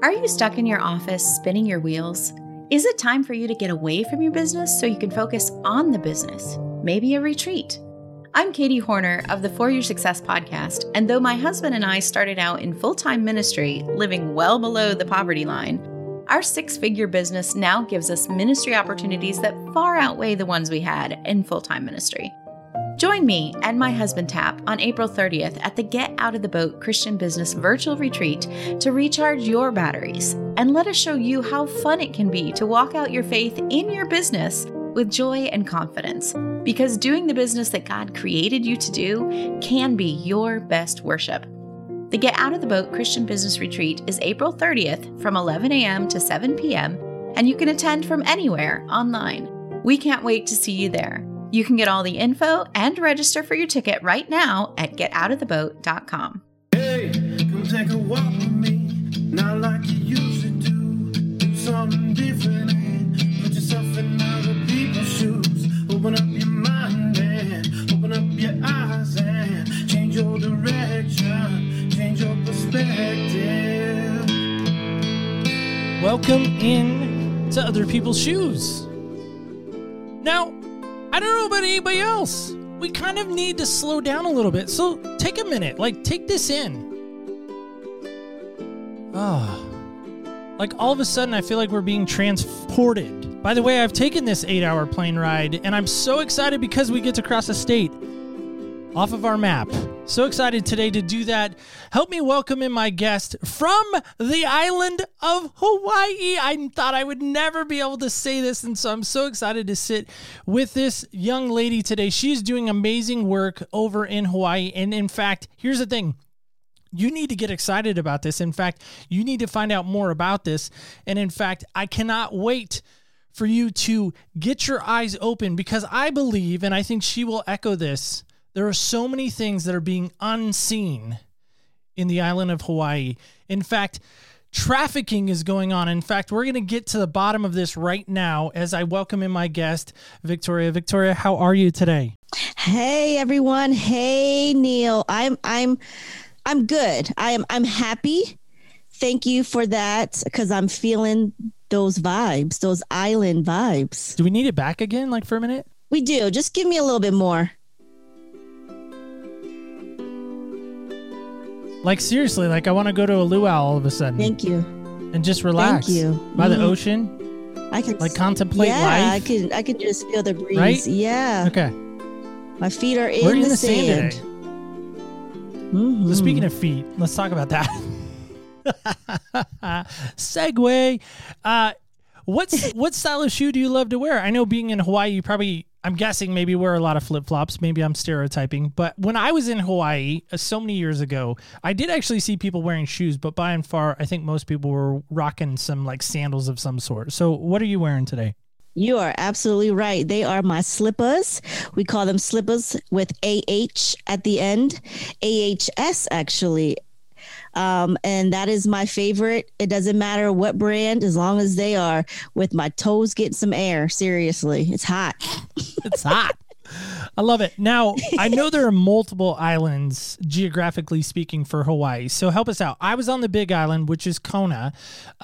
Are you stuck in your office spinning your wheels? Is it time for you to get away from your business so you can focus on the business? Maybe a retreat. I'm Katie Horner of the For Your Success podcast, and though my husband and I started out in full time ministry, living well below the poverty line, our six figure business now gives us ministry opportunities that far outweigh the ones we had in full time ministry. Join me and my husband Tap on April 30th at the Get Out of the Boat Christian Business Virtual Retreat to recharge your batteries and let us show you how fun it can be to walk out your faith in your business with joy and confidence. Because doing the business that God created you to do can be your best worship. The Get Out of the Boat Christian Business Retreat is April 30th from 11 a.m. to 7 p.m., and you can attend from anywhere online. We can't wait to see you there. You can get all the info and register for your ticket right now at getoutoftheboat.com. Hey, come take a walk with me. Not like you used to do. Do something different and put yourself in other people's shoes. Open up your mind and open up your eyes and change your direction, change your perspective. Welcome in to other people's shoes. Now, I don't know about anybody else. We kind of need to slow down a little bit. So take a minute, like take this in. Ah. Like all of a sudden I feel like we're being transported. By the way, I've taken this 8-hour plane ride and I'm so excited because we get to cross a state off of our map. So excited today to do that. Help me welcome in my guest from the island of Hawaii. I thought I would never be able to say this, and so I'm so excited to sit with this young lady today. She's doing amazing work over in Hawaii. And in fact, here's the thing. You need to get excited about this. In fact, you need to find out more about this. And in fact, I cannot wait for you to get your eyes open because I believe, and I think she will echo this, there are so many things that are being unseen in the island of Hawaii. In fact, trafficking is going on. In fact, we're going to get to the bottom of this right now as I welcome in my guest, Victoria. Victoria, how are you today? Hey everyone. Hey Neil. I'm I'm I'm good. I am I'm happy. Thank you for that cuz I'm feeling those vibes, those island vibes. Do we need it back again like for a minute? We do. Just give me a little bit more. Like seriously, like I want to go to a luau all of a sudden Thank you. and just relax Thank you. by the Mhm. ocean, I can like contemplate yeah, life. I can I can just feel the breeze. Right? Yeah. Okay, My feet are in, we're in the, the sand. sand. Mhm. So speaking of feet, let's talk about that. Segue. Uh, what's what style of shoe do you love to wear? I know being in Hawaii, you probably I'm guessing maybe wear a lot of flip flops. Maybe I'm stereotyping, but when I was in Hawaii uh, so many years ago, I did actually see people wearing shoes. But by and far, I think most people were rocking some like sandals of some sort. So what are you wearing today? You are absolutely right. They are my slippers. We call them slippers with AH at the end. AHS, actually. Um, and that is my favorite. It doesn't matter what brand, as long as they are with my toes getting some air. Seriously, it's hot. It's hot. I love it. Now, I know there are multiple islands, geographically speaking, for Hawaii. So help us out. I was on the big island, which is Kona,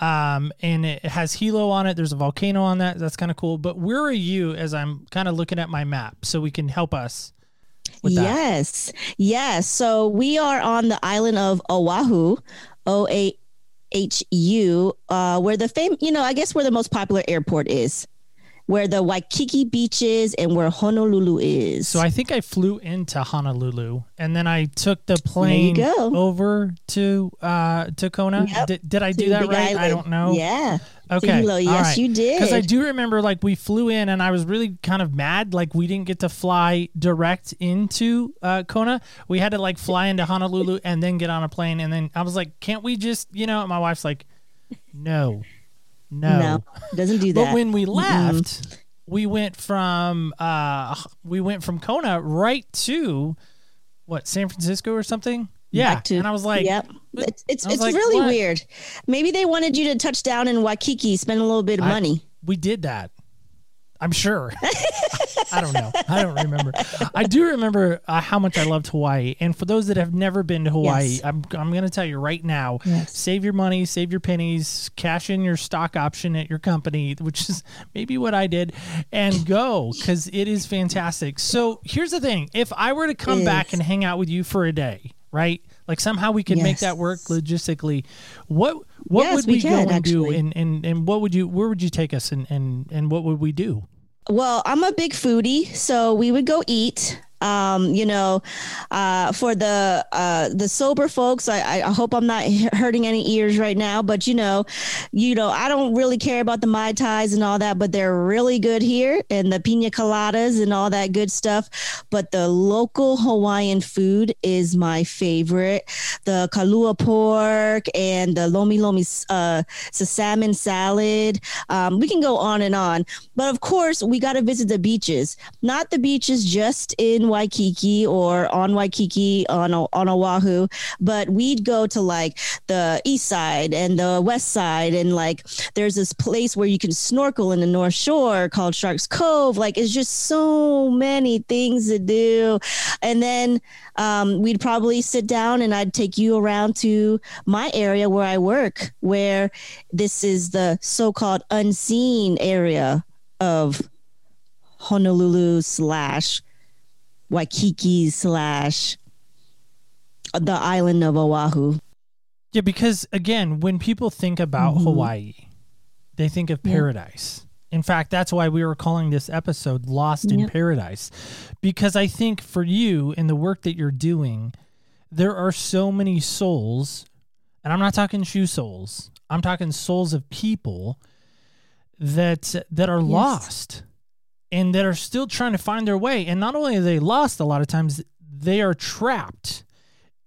um, and it has Hilo on it. There's a volcano on that. That's kind of cool. But where are you as I'm kind of looking at my map so we can help us? With that? Yes. Yes. So we are on the island of Oahu, O A H U, uh, where the fame, you know, I guess where the most popular airport is, where the Waikiki beach is and where Honolulu is. So I think I flew into Honolulu and then I took the plane over to uh, to Kona. Yep. Did, did I To do that right? I don't know. Yeah. Okay. Hilo. Yes, you did. Because I do remember, like, we flew in and I was really kind of mad. Like, we didn't get to fly direct into uh, Kona. We had to, like, fly into Honolulu and then get on a plane. And then I was like, can't we just, you know, my wife's like, no, no. No, doesn't do that. But when we left, we went from uh we went from Kona right to what San Francisco or something. Yeah, to- and I was like, yep. It's it's, it's like, really what? weird. Maybe they wanted you to touch down in Waikiki, spend a little bit of I- money. we did that. I'm sure. I don't know. I don't remember. I do remember uh, how much I loved Hawaii. And for those that have never been to Hawaii, Yes. I'm, I'm going to tell you right now Yes. save your money, save your pennies, cash in your stock option at your company, which is maybe what I did, and go because it is fantastic. So here's the thing if I were to come back and hang out with you for a day, right? Like somehow we could make that work logistically. What what Yes, would we we, go can, and do? And, and and what would you where would you take us and and and what would we do? Well, I'm a big foodie, so we would go eat. Um, you know, uh, for the uh, the sober folks, I, I hope I'm not hurting any ears right now, but you know, you know, I don't really care about the mai tais and all that, but they're really good here, and the pina coladas and all that good stuff. But the local Hawaiian food is my favorite. The kalua pork and the lomi lomi uh, salmon salad. Um, we can go on and on, but of course, we got to visit the beaches. Not the beaches just in Waikiki or on Waikiki on on Oahu, but we'd go to like the east side and the west side, and like there's this place where you can snorkel in the North Shore called Sharks Cove. Like it's just so many things to do, and then um, we'd probably sit down and I'd take you around to my area where I work, where this is the so-called unseen area of Honolulu slash Waikiki slash the island of Oahu. Yeah, because again, when people think about Mhm. Hawaii, they think of Yeah. paradise. In fact, that's why we were calling this episode Lost in Paradise. Because I think for you and the work that you're doing, there are so many souls, and I'm not talking shoe souls. I'm talking souls of people that that are Yes. lost and that are still trying to find their way. And not only are they lost a lot of times, they are trapped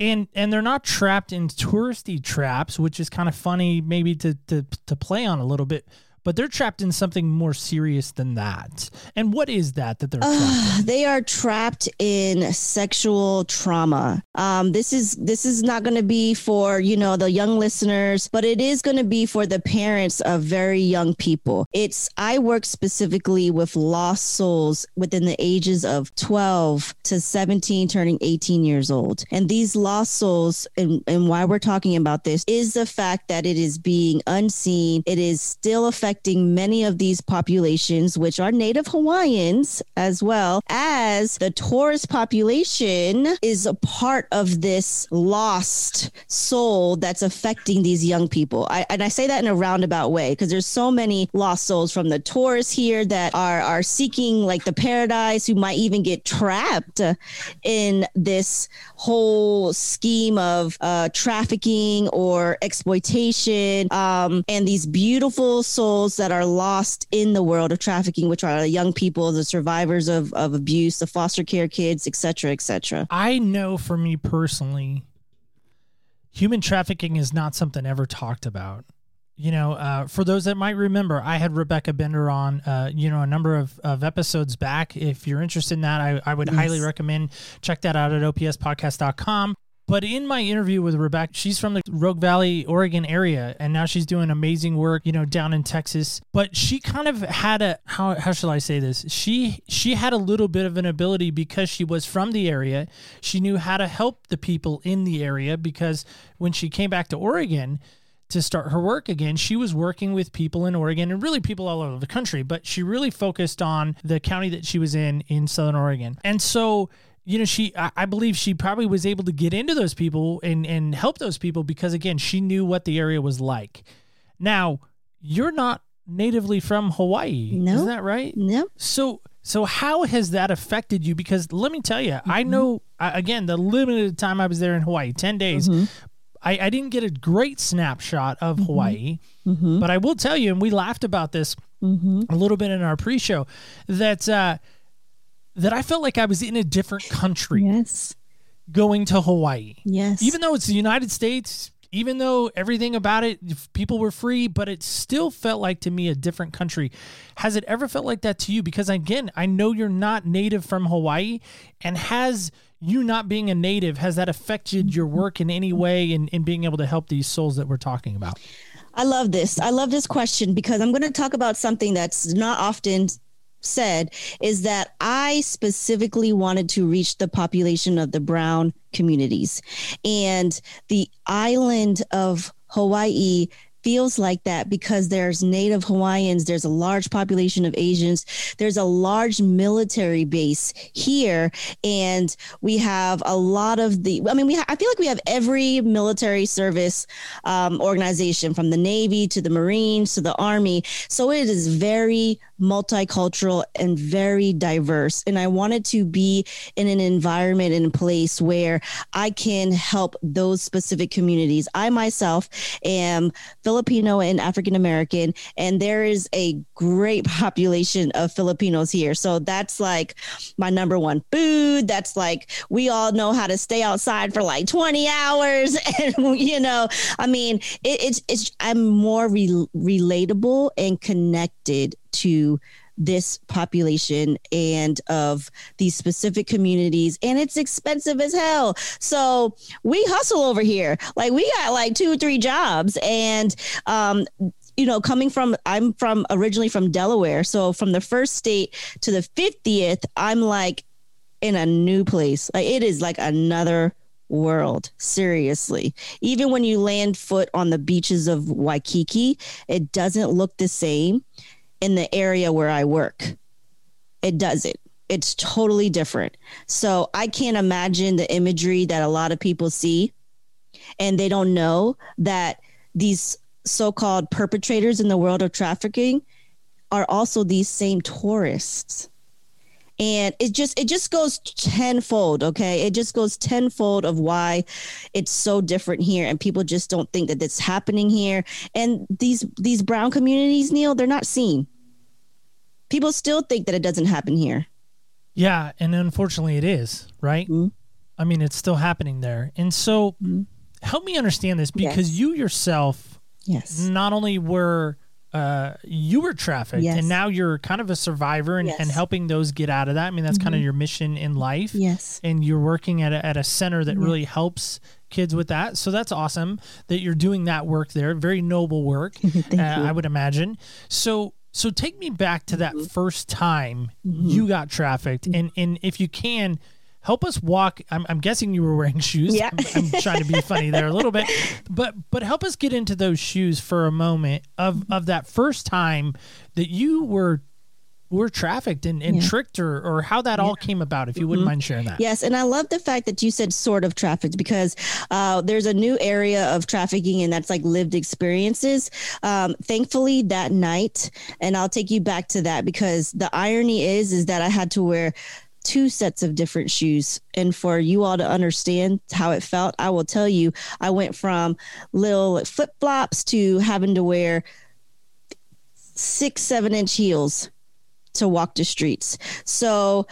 and and they're not trapped in touristy traps, which is kind of funny maybe to to to play on a little bit. But they're trapped in something more serious than that. And what is that that they're trapped? Uh, they are trapped in sexual trauma. Um, this is this is not going to be for you know the young listeners, but it is going to be for the parents of very young people. It's I work specifically with lost souls within the ages of 12 to 17, turning 18 years old. And these lost souls, and, and why we're talking about this, is the fact that it is being unseen. It is still affecting many of these populations, which are Native Hawaiians as well as the tourist population is a part of this lost soul that's affecting these young people. I, and I say that in a roundabout way because there's so many lost souls from the tourists here that are are seeking like the paradise, who might even get trapped in this whole scheme of uh, trafficking or exploitation, um, and these beautiful souls that are lost in the world of trafficking, which are the young people, the survivors of, of abuse, the foster care kids, et cetera, et cetera. I know for me personally, human trafficking is not something ever talked about. You know, uh, for those that might remember, I had Rebecca Bender on, uh, you know, a number of, of episodes back. If you're interested in that, I, I would Yes. highly recommend check that out at opspodcast.com. But in my interview with Rebecca, she's from the Rogue Valley, Oregon area, and now she's doing amazing work, you know, down in Texas. But she kind of had a how how shall I say this? She she had a little bit of an ability because she was from the area. She knew how to help the people in the area because when she came back to Oregon, to start her work again, she was working with people in Oregon and really people all over the country, but she really focused on the county that she was in in Southern Oregon. And so, you know, she I I believe she probably was able to get into those people and and help those people because again, she knew what the area was like. Now, you're not natively from Hawaii, No. is that right? Yep. So so how has that affected you? Because let me tell you, I Mm-hmm. know again the limited time I was there in Hawaii, ten days. Mm-hmm. I, I didn't get a great snapshot of Hawaii, Mm-hmm. but I will tell you, and we laughed about this Mm-hmm. a little bit in our pre-show, that uh, that I felt like I was in a different country Yes. going to Hawaii, Yes. even though it's the United States. Even though everything about it, people were free, but it still felt like to me a different country. Has it ever felt like that to you? Because again, I know you're not native from Hawaii, and has you not being a native has that affected mm-hmm. your work in any way in, in being able to help these souls that we're talking about? I love this. I love this question because I'm going to talk about something that's not often said is that I specifically wanted to reach the population of the brown communities. And the island of Hawaii feels like that because there's native Hawaiians, there's a large population of Asians, there's a large military base here, and we have a lot of the. I mean, we ha- I feel like we have every military service um, organization from the Navy to the Marines to the Army. So it is very multicultural and very diverse. And I wanted to be in an environment and place where I can help those specific communities. I myself am Filipino and African American, and there is a great population of Filipinos here. So that's like my number one food. That's like we all know how to stay outside for like 20 hours. And, you know, I mean, it, it's, it's, I'm more re- relatable and connected to this population and of these specific communities and it's expensive as hell. So we hustle over here. Like we got like two or three jobs and um you know coming from i'm from originally from delaware. So from the first state to the 50th i'm like in a new place. Like it is like another world seriously. Even when you land foot on the beaches of waikiki it doesn't look the same in the area where I work. It doesn't. It's totally different. So I can't imagine the imagery that a lot of people see and they don't know that these so-called perpetrators in the world of trafficking are also these same tourists and it just it just goes tenfold okay it just goes tenfold of why it's so different here and people just don't think that it's happening here and these these brown communities neil they're not seen people still think that it doesn't happen here Yeah, and unfortunately it is, right? Mhm. I mean, it's still happening there. And so Mhm. help me understand this because Yes. you yourself yes not only were uh, you were trafficked Yes. and now you're kind of a survivor and, Yes. and helping those get out of that. I mean, that's kind of your mission in life. yes And you're working at a, at a center that really helps kids with that. So that's awesome that you're doing that work there. Very noble work, Thank uh, you. I would imagine. So so take me back to that Mm-hmm. first time you got trafficked, and and if you can. Help us walk. I'm, I'm guessing you were wearing shoes. Yeah. I'm, I'm trying to be funny there a little bit, but but help us get into those shoes for a moment of of that first time that you were were trafficked and, and Yeah. Mm-hmm. tricked or or how that all came about. If you wouldn't mind sharing that. Yes, and I love the fact that you said sort of trafficked because uh, there's a new area of trafficking, and that's like lived experiences. Um, thankfully, that night, and I'll take you back to that because the irony is, is that I had to wear two sets of different shoes, and for you all to understand how it felt, I will tell you, I went from little flip flops to having to wear six, seven inch heels to walk the streets. So,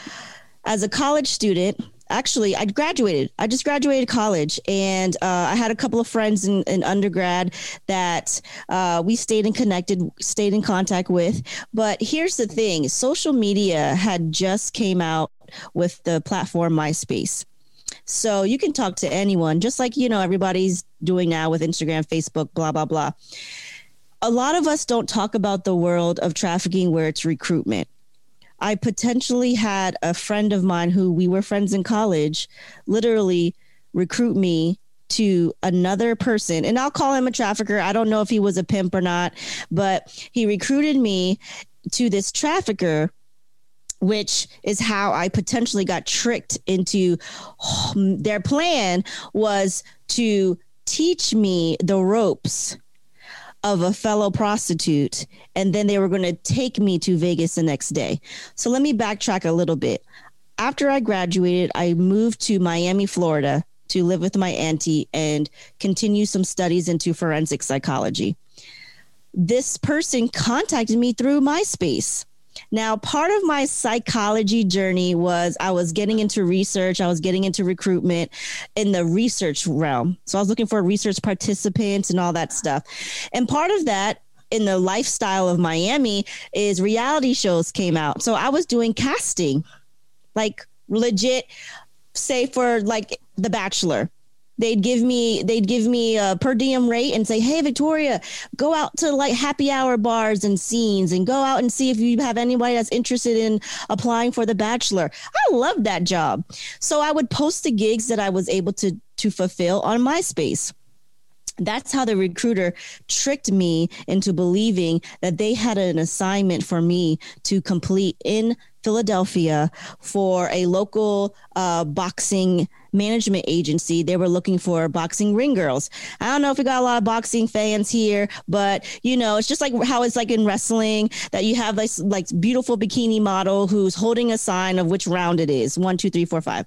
as a college student, actually, I graduated. I just graduated college, and uh, I had a couple of friends in, in undergrad that uh, we stayed in connected, stayed in contact with. But here's the thing: social media had just came out with the platform MySpace. So you can talk to anyone, just like you know everybody's doing now with Instagram, Facebook, blah blah blah. A lot of us don't talk about the world of trafficking where it's recruitment. I potentially had a friend of mine who we were friends in college literally recruit me to another person and I'll call him a trafficker. I don't know if he was a pimp or not, but he recruited me to this trafficker which is how I potentially got tricked into their plan was to teach me the ropes of a fellow prostitute and then they were going to take me to Vegas the next day. So let me backtrack a little bit. After I graduated, I moved to Miami, Florida to live with my auntie and continue some studies into forensic psychology. This person contacted me through MySpace. Now, part of my psychology journey was I was getting into research, I was getting into recruitment in the research realm. So I was looking for research participants and all that stuff. And part of that in the lifestyle of Miami is reality shows came out. So I was doing casting, like legit, say for like The Bachelor. They'd give me they'd give me a per diem rate and say hey victoria go out to like happy hour bars and scenes and go out and see if you have anybody that's interested in applying for the bachelor. I love that job. So i would post the gigs that i was able to to fulfill on myspace. That's how the recruiter tricked me into believing that they had an assignment for me to complete in Philadelphia for a local uh, boxing management agency. They were looking for boxing ring girls. I don't know if we got a lot of boxing fans here, but you know, it's just like how it's like in wrestling that you have this like beautiful bikini model who's holding a sign of which round it is one, two, three, four, five.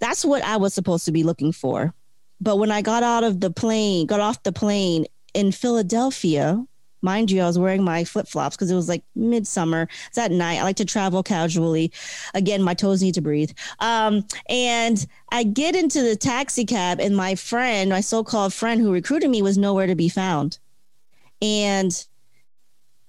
That's what I was supposed to be looking for. But when I got out of the plane, got off the plane in Philadelphia, mind you, I was wearing my flip flops because it was like midsummer. It's at night. I like to travel casually. Again, my toes need to breathe. Um, and I get into the taxi cab, and my friend, my so called friend who recruited me, was nowhere to be found. And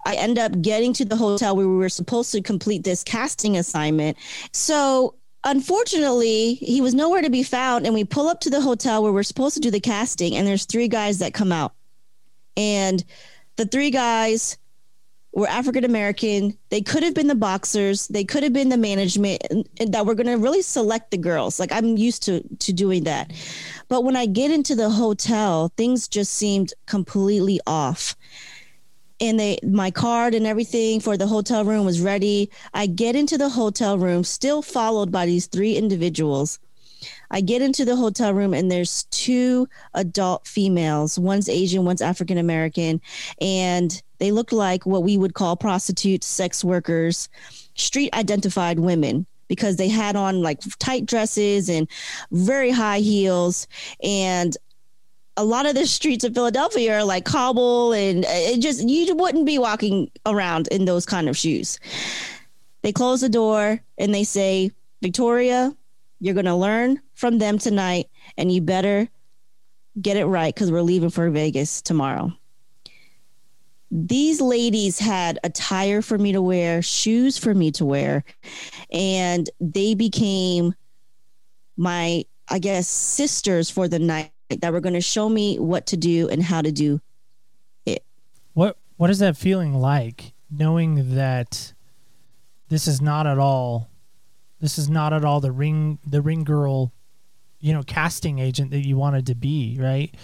I end up getting to the hotel where we were supposed to complete this casting assignment. So unfortunately, he was nowhere to be found. And we pull up to the hotel where we're supposed to do the casting, and there's three guys that come out. And the three guys were African American. They could have been the boxers. They could have been the management and, and that were going to really select the girls. Like I'm used to to doing that. But when I get into the hotel, things just seemed completely off and they my card and everything for the hotel room was ready. I get into the hotel room, still followed by these three individuals. I get into the hotel room and there's two adult females. One's Asian, one's African American, and they look like what we would call prostitutes, sex workers, street identified women because they had on like tight dresses and very high heels and a lot of the streets of Philadelphia are like cobble and uh, it just you wouldn't be walking around in those kind of shoes. They close the door and they say, "Victoria, you're going to learn from them tonight and you better get it right cuz we're leaving for Vegas tomorrow." These ladies had attire for me to wear, shoes for me to wear, and they became my I guess sisters for the night that were going to show me what to do and how to do it. What what is that feeling like knowing that this is not at all this is not at all the ring the ring girl you know casting agent that you wanted to be, right?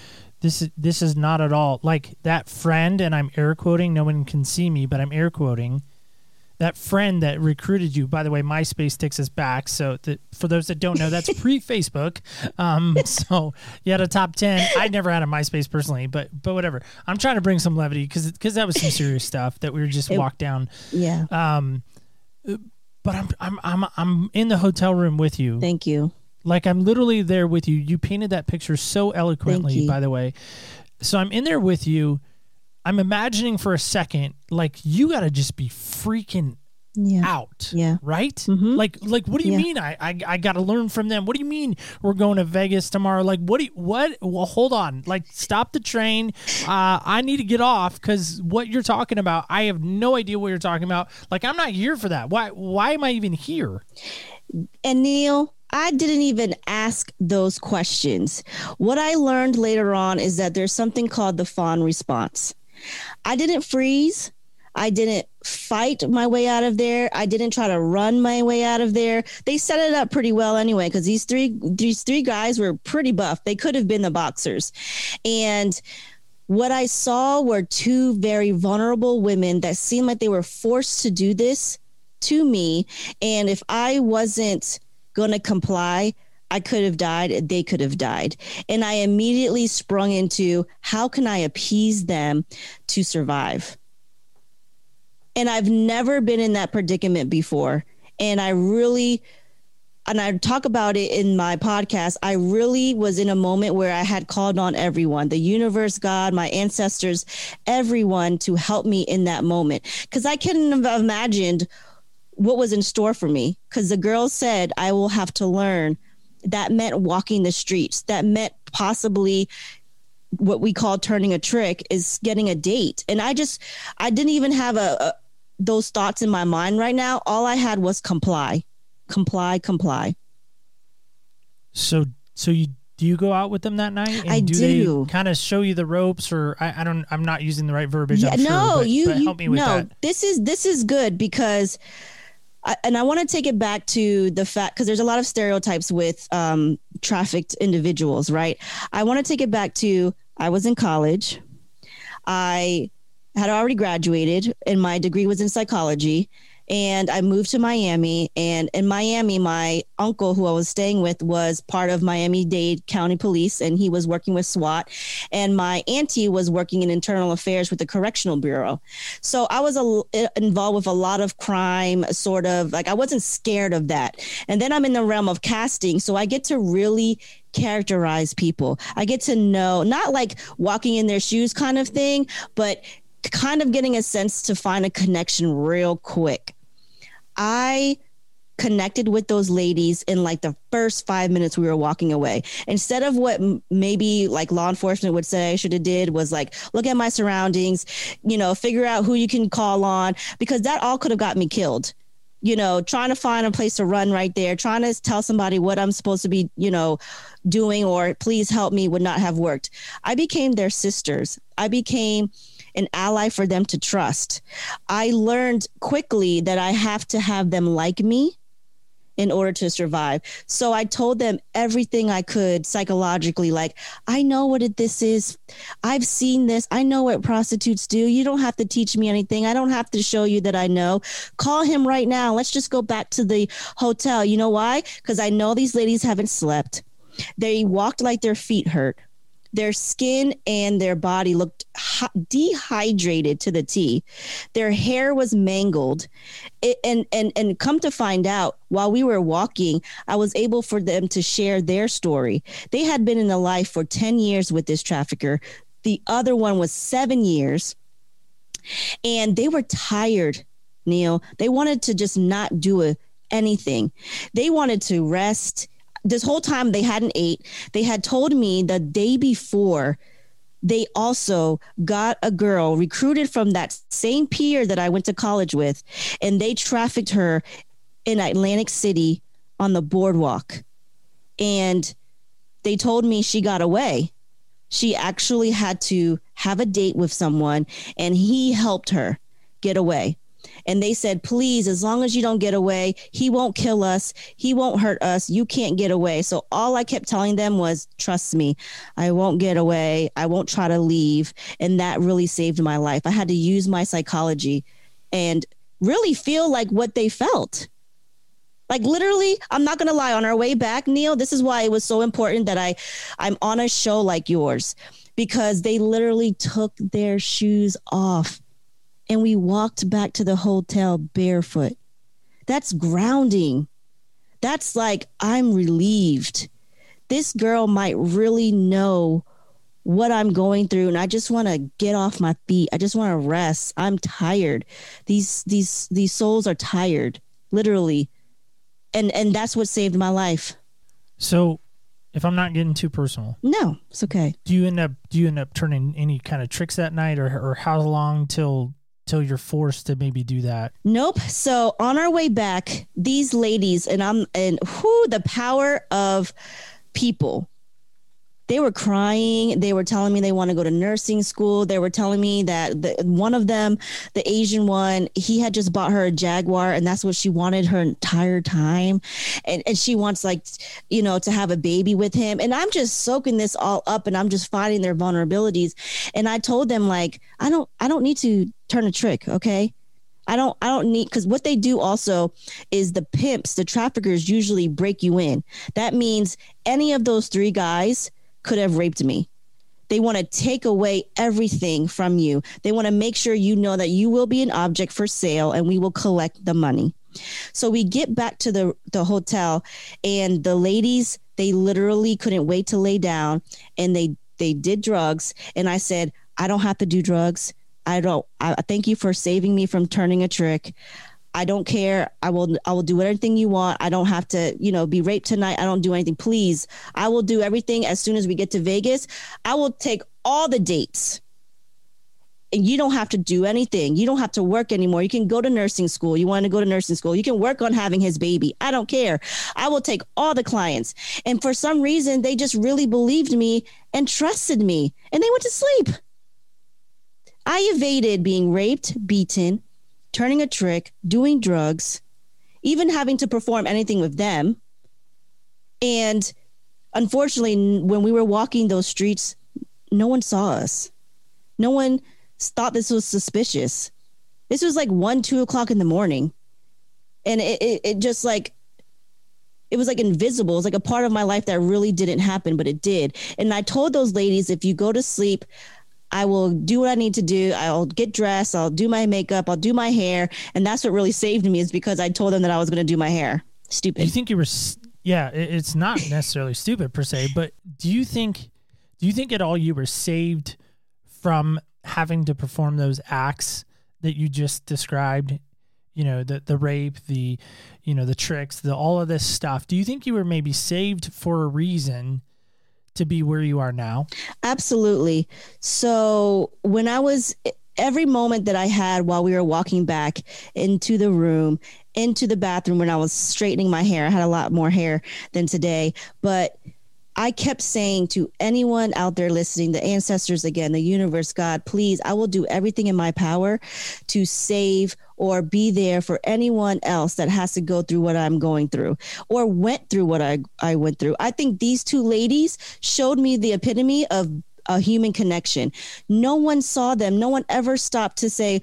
This is this is not at all like that friend and I'm air quoting no one can see me but I'm air quoting that friend that recruited you. By the way, MySpace takes us back. So that, for those that don't know, that's pre Facebook. Um, so you had a top ten. I never had a MySpace personally, but but whatever. I'm trying to bring some levity because because that was some serious stuff that we were just It- walked down. Yeah. Um, but I'm I'm I'm I'm in the hotel room with you. Thank you. Like I'm literally there with you. You painted that picture so eloquently, by the way. So I'm in there with you. I'm imagining for a second, like you got to just be freaking Yeah. out. Yeah. Right? Mhm. Like like what do you Yeah. mean I, I I got to learn from them? What do you mean we're going to Vegas tomorrow? Like what do you, what well hold on. Like stop the train. Uh I need to get off cuz what you're talking about, I have no idea what you're talking about. Like I'm not here for that. Why why am I even here? And Neil, I didn't even ask those questions. What I learned later on is that there's something called the fawn response. I didn't freeze. I didn't fight my way out of there. I didn't try to run my way out of there. They set it up pretty well anyway because these three these three guys were pretty buff. They could have been the boxers. And what I saw were two very vulnerable women that seemed like they were forced to do this to me. And if I wasn't going to comply, I could have died. They could have died. And I immediately sprung into how can I appease them to survive? And I've never been in that predicament before. And I really, and I talk about it in my podcast. I really was in a moment where I had called on everyone the universe, God, my ancestors, everyone to help me in that moment. Because I couldn't have imagined what was in store for me. Because the girl said, I will have to learn. That meant walking the streets. That meant possibly what we call turning a trick is getting a date. And I just, I didn't even have a, a those thoughts in my mind right now. All I had was comply, comply, comply. So so you Do you go out with them that night? And I do. do. Kind of show you the ropes, or I, I don't. I'm not using the right verbiage. Yeah, I'm sure, no, but, you, but you help me with that. no. that. This is this is good because, I, and I want to take it back to the fact because there's a lot of stereotypes with um, trafficked individuals, right? I want to take it back to I was in college, I had already graduated, and my degree was in psychology. And I moved to Miami. And in Miami, my uncle, who I was staying with, was part of Miami Dade County Police, and he was working with SWAT. And my auntie was working in internal affairs with the Correctional Bureau. So I was a, involved with a lot of crime, sort of like I wasn't scared of that. And then I'm in the realm of casting. So I get to really characterize people. I get to know, not like walking in their shoes kind of thing, but kind of getting a sense to find a connection real quick. I connected with those ladies in like the first five minutes we were walking away. Instead of what m- maybe like law enforcement would say i should have did was like look at my surroundings you know figure out who you can call on because that all could have got me killed. You know trying to find a place to run right there trying to tell somebody what i'm supposed to be you know doing or please help me would not have worked. I became their sisters. I became an ally for them to trust. I learned quickly that I have to have them like me in order to survive. So I told them everything I could psychologically like I know what it, this is. I've seen this. I know what prostitutes do. You don't have to teach me anything. I don't have to show you that I know. Call him right now. Let's just go back to the hotel. You know why? Cuz I know these ladies haven't slept. They walked like their feet hurt their skin and their body looked dehydrated to the T. Their hair was mangled. It, and and and come to find out while we were walking, I was able for them to share their story. They had been in the life for 10 years with this trafficker. The other one was 7 years. And they were tired, Neil. They wanted to just not do a, anything. They wanted to rest this whole time they hadn't ate. They had told me the day before they also got a girl recruited from that same peer that I went to college with, and they trafficked her in Atlantic City on the boardwalk. And they told me she got away. She actually had to have a date with someone, and he helped her get away and they said, please, as long as you don't get away, he won't kill us. He won't hurt us. You can't get away. So all I kept telling them was, trust me, I won't get away. I won't try to leave. And that really saved my life. I had to use my psychology and really feel like what they felt. Like literally, I'm not gonna lie. On our way back, Neil, this is why it was so important that I, I'm on a show like yours, because they literally took their shoes off and we walked back to the hotel barefoot. That's grounding. That's like, I'm relieved. This girl might really know what I'm going through and I just want to get off my feet. I just want to rest. I'm tired. These these these souls are tired, literally. And and that's what saved my life. So, if I'm not getting too personal, No, it's okay. do you end up do you end up turning any kind of tricks that night, or or how long till till you're forced to maybe do that? Nope. So on our way back, these ladies and I'm and who the power of people. They were crying. They were telling me they want to go to nursing school. They were telling me that the, one of them, the Asian one, he had just bought her a Jaguar and that's what she wanted her entire time. And, and she wants, like, you know, to have a baby with him. And I'm just soaking this all up and I'm just finding their vulnerabilities. And I told them, like, I don't, I don't need to turn a trick. Okay. I don't I don't need because what they do also is the pimps, the traffickers usually break you in. That means any of those three guys could have raped me. They want to take away everything from you. They want to make sure you know that you will be an object for sale and we will collect the money. So we get back to the the hotel and the ladies they literally couldn't wait to lay down and they they did drugs and I said I don't have to do drugs. I don't I thank you for saving me from turning a trick. I don't care. I will I will do anything you want. I don't have to, you know, be raped tonight. I don't do anything. Please. I will do everything as soon as we get to Vegas. I will take all the dates. and you don't have to do anything. You don't have to work anymore. You can go to nursing school. You want to go to nursing school. You can work on having his baby. I don't care. I will take all the clients. And for some reason, they just really believed me and trusted me, and they went to sleep. I evaded being raped, beaten, turning a trick, doing drugs, even having to perform anything with them. And unfortunately, when we were walking those streets, no one saw us. No one thought this was suspicious. This was like one, two o'clock in the morning. And it, it, it just like, it was like invisible. It was like a part of my life that really didn't happen, but it did. And I told those ladies, if you go to sleep, I will do what I need to do. I'll get dressed. I'll do my makeup. I'll do my hair. And that's what really saved me is because I told them that I was going to do my hair. Stupid. You think you were? Yeah, it's not necessarily stupid per se, but do you think? Do you think at all you were saved from having to perform those acts that you just described? You know, the the rape, the you know the tricks, the all of this stuff. Do you think you were maybe saved for a reason? To be where you are now? Absolutely. So when I was every moment that I had while we were walking back into the room, into the bathroom when I was straightening my hair, I had a lot more hair than today, but I kept saying to anyone out there listening, the ancestors again, the universe, God, please, I will do everything in my power to save or be there for anyone else that has to go through what I'm going through or went through what I, I went through. I think these two ladies showed me the epitome of a human connection. No one saw them. No one ever stopped to say,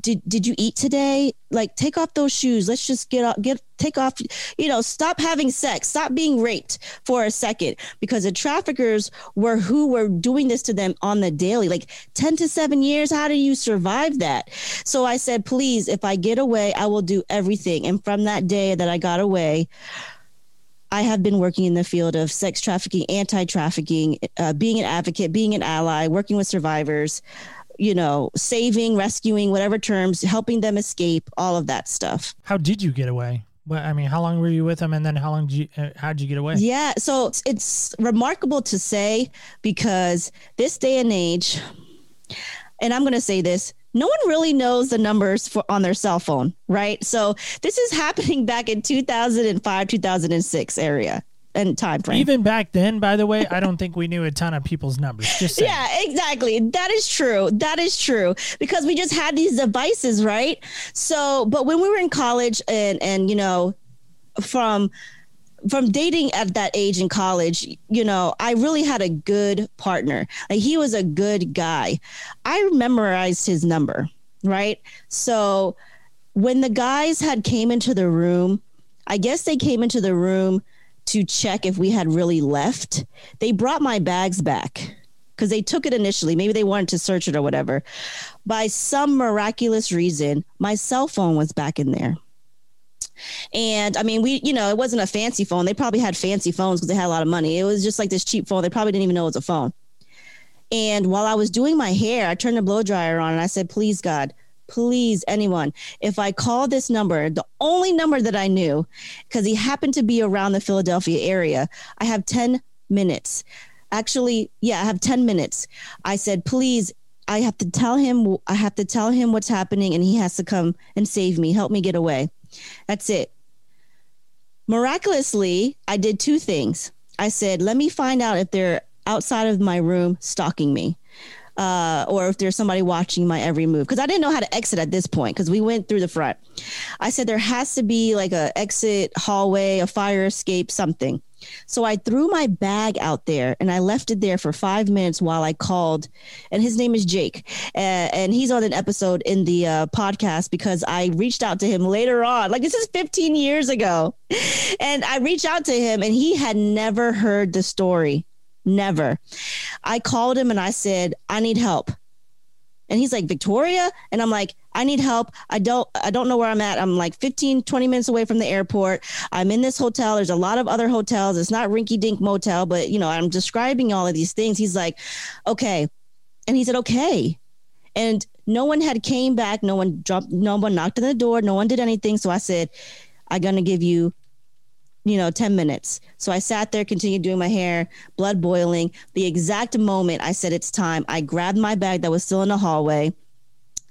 did did you eat today? Like take off those shoes. Let's just get off get take off you know stop having sex. Stop being raped for a second. Because the traffickers were who were doing this to them on the daily. Like 10 to 7 years how do you survive that? So i said please if i get away i will do everything. And from that day that i got away I have been working in the field of sex trafficking, anti trafficking, uh, being an advocate, being an ally, working with survivors, you know, saving, rescuing, whatever terms, helping them escape, all of that stuff. How did you get away? Well, I mean, how long were you with them, and then how long did you? Uh, how did you get away? Yeah, so it's, it's remarkable to say because this day and age, and I'm going to say this: no one really knows the numbers for on their cell phone, right? So this is happening back in 2005, 2006 area and time frame. Even back then, by the way, I don't think we knew a ton of people's numbers. Just saying. yeah, exactly. That is true. That is true because we just had these devices, right? So, but when we were in college and and you know, from from dating at that age in college, you know, I really had a good partner. Like he was a good guy. I memorized his number, right? So when the guys had came into the room, I guess they came into the room to check if we had really left. They brought my bags back because they took it initially. Maybe they wanted to search it or whatever. By some miraculous reason, my cell phone was back in there. And I mean, we, you know, it wasn't a fancy phone. They probably had fancy phones because they had a lot of money. It was just like this cheap phone. They probably didn't even know it was a phone. And while I was doing my hair, I turned the blow dryer on and I said, please, God, please anyone if i call this number the only number that i knew because he happened to be around the philadelphia area i have 10 minutes. Actually yeah i have 10 minutes. I said please i have to tell him i have to tell him what's happening and he has to come and save me. Help me get away. That's it. Miraculously i did two things. I said let me find out if they're outside of my room stalking me uh, or if there's somebody watching my every move because I didn't know how to exit at this point because we went through the front. I said there has to be like a exit hallway, a fire escape, something. So I threw my bag out there and I left it there for five minutes while I called. And his name is Jake. Uh, and he's on an episode in the uh, podcast because I reached out to him later on. Like this is 15 years ago. And I reached out to him and he had never heard the story. Never. I called him and I said, I need help. And he's like, Victoria? And I'm like, I need help. I don't I don't know where I'm at. I'm like 15, 20 minutes away from the airport. I'm in this hotel. There's a lot of other hotels. It's not rinky dink motel, but you know, I'm describing all of these things. He's like, okay. And he said, okay. And no one had came back. No one dropped, no one knocked on the door. No one did anything. So I said, I'm gonna give you you know, 10 minutes. So I sat there, continued doing my hair, blood boiling. The exact moment I said it's time, I grabbed my bag that was still in the hallway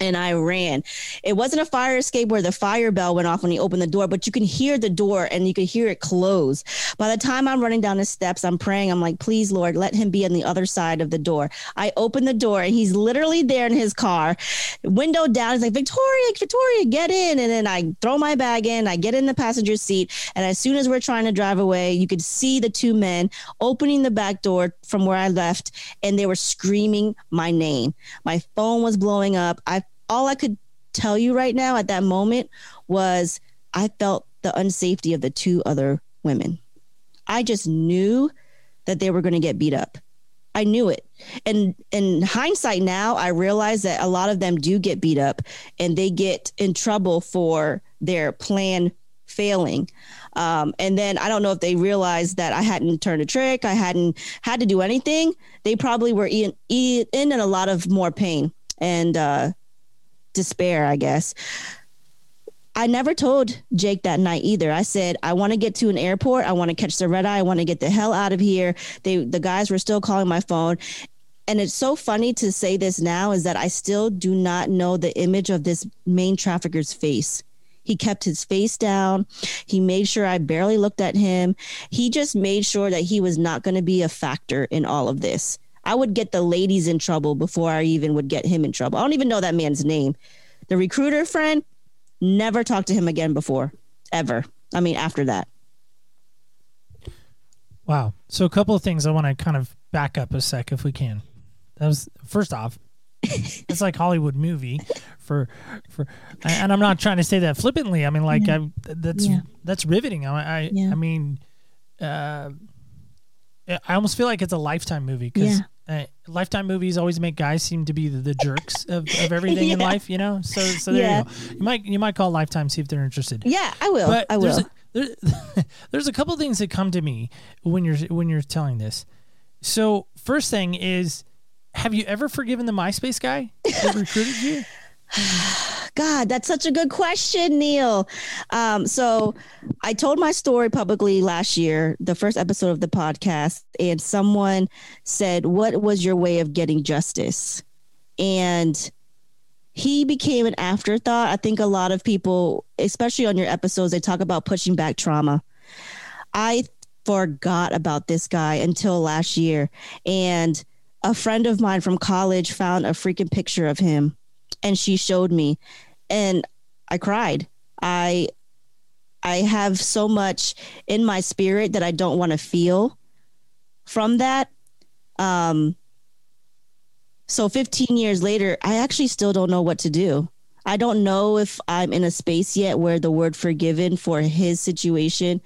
and I ran. It wasn't a fire escape where the fire bell went off when he opened the door, but you can hear the door and you can hear it close. By the time I'm running down the steps, I'm praying. I'm like, please, Lord, let him be on the other side of the door. I open the door and he's literally there in his car, window down. He's like, Victoria, Victoria, get in. And then I throw my bag in, I get in the passenger seat. And as soon as we're trying to drive away, you could see the two men opening the back door from where I left and they were screaming my name. My phone was blowing up. I all I could tell you right now at that moment was I felt the unsafety of the two other women. I just knew that they were going to get beat up. I knew it. And in hindsight now, I realize that a lot of them do get beat up and they get in trouble for their plan failing. Um, and then I don't know if they realized that I hadn't turned a trick, I hadn't had to do anything. They probably were in, in, in a lot of more pain. And uh, despair, I guess. I never told Jake that night either. I said, I want to get to an airport. I want to catch the red eye. I want to get the hell out of here. They the guys were still calling my phone. And it's so funny to say this now is that I still do not know the image of this main trafficker's face. He kept his face down. He made sure I barely looked at him. He just made sure that he was not going to be a factor in all of this. I would get the ladies in trouble before I even would get him in trouble. I don't even know that man's name. The recruiter friend, never talked to him again before, ever. I mean, after that. Wow. So a couple of things I want to kind of back up a sec if we can. That was first off, it's like Hollywood movie for for and I'm not trying to say that flippantly. I mean like yeah. I, that's yeah. that's riveting. I I, yeah. I mean uh I almost feel like it's a lifetime movie because uh, lifetime movies always make guys seem to be the, the jerks of, of everything yeah. in life, you know. So so there yeah. you go. You might you might call Lifetime see if they're interested. Yeah, I will. But I will. There's a, there, there's a couple things that come to me when you're when you're telling this. So first thing is, have you ever forgiven the MySpace guy that recruited you? God, that's such a good question, Neil. Um, so I told my story publicly last year, the first episode of the podcast, and someone said, What was your way of getting justice? And he became an afterthought. I think a lot of people, especially on your episodes, they talk about pushing back trauma. I forgot about this guy until last year. And a friend of mine from college found a freaking picture of him and she showed me and I cried. I I have so much in my spirit that I don't want to feel from that. Um so 15 years later, I actually still don't know what to do. I don't know if I'm in a space yet where the word forgiven for his situation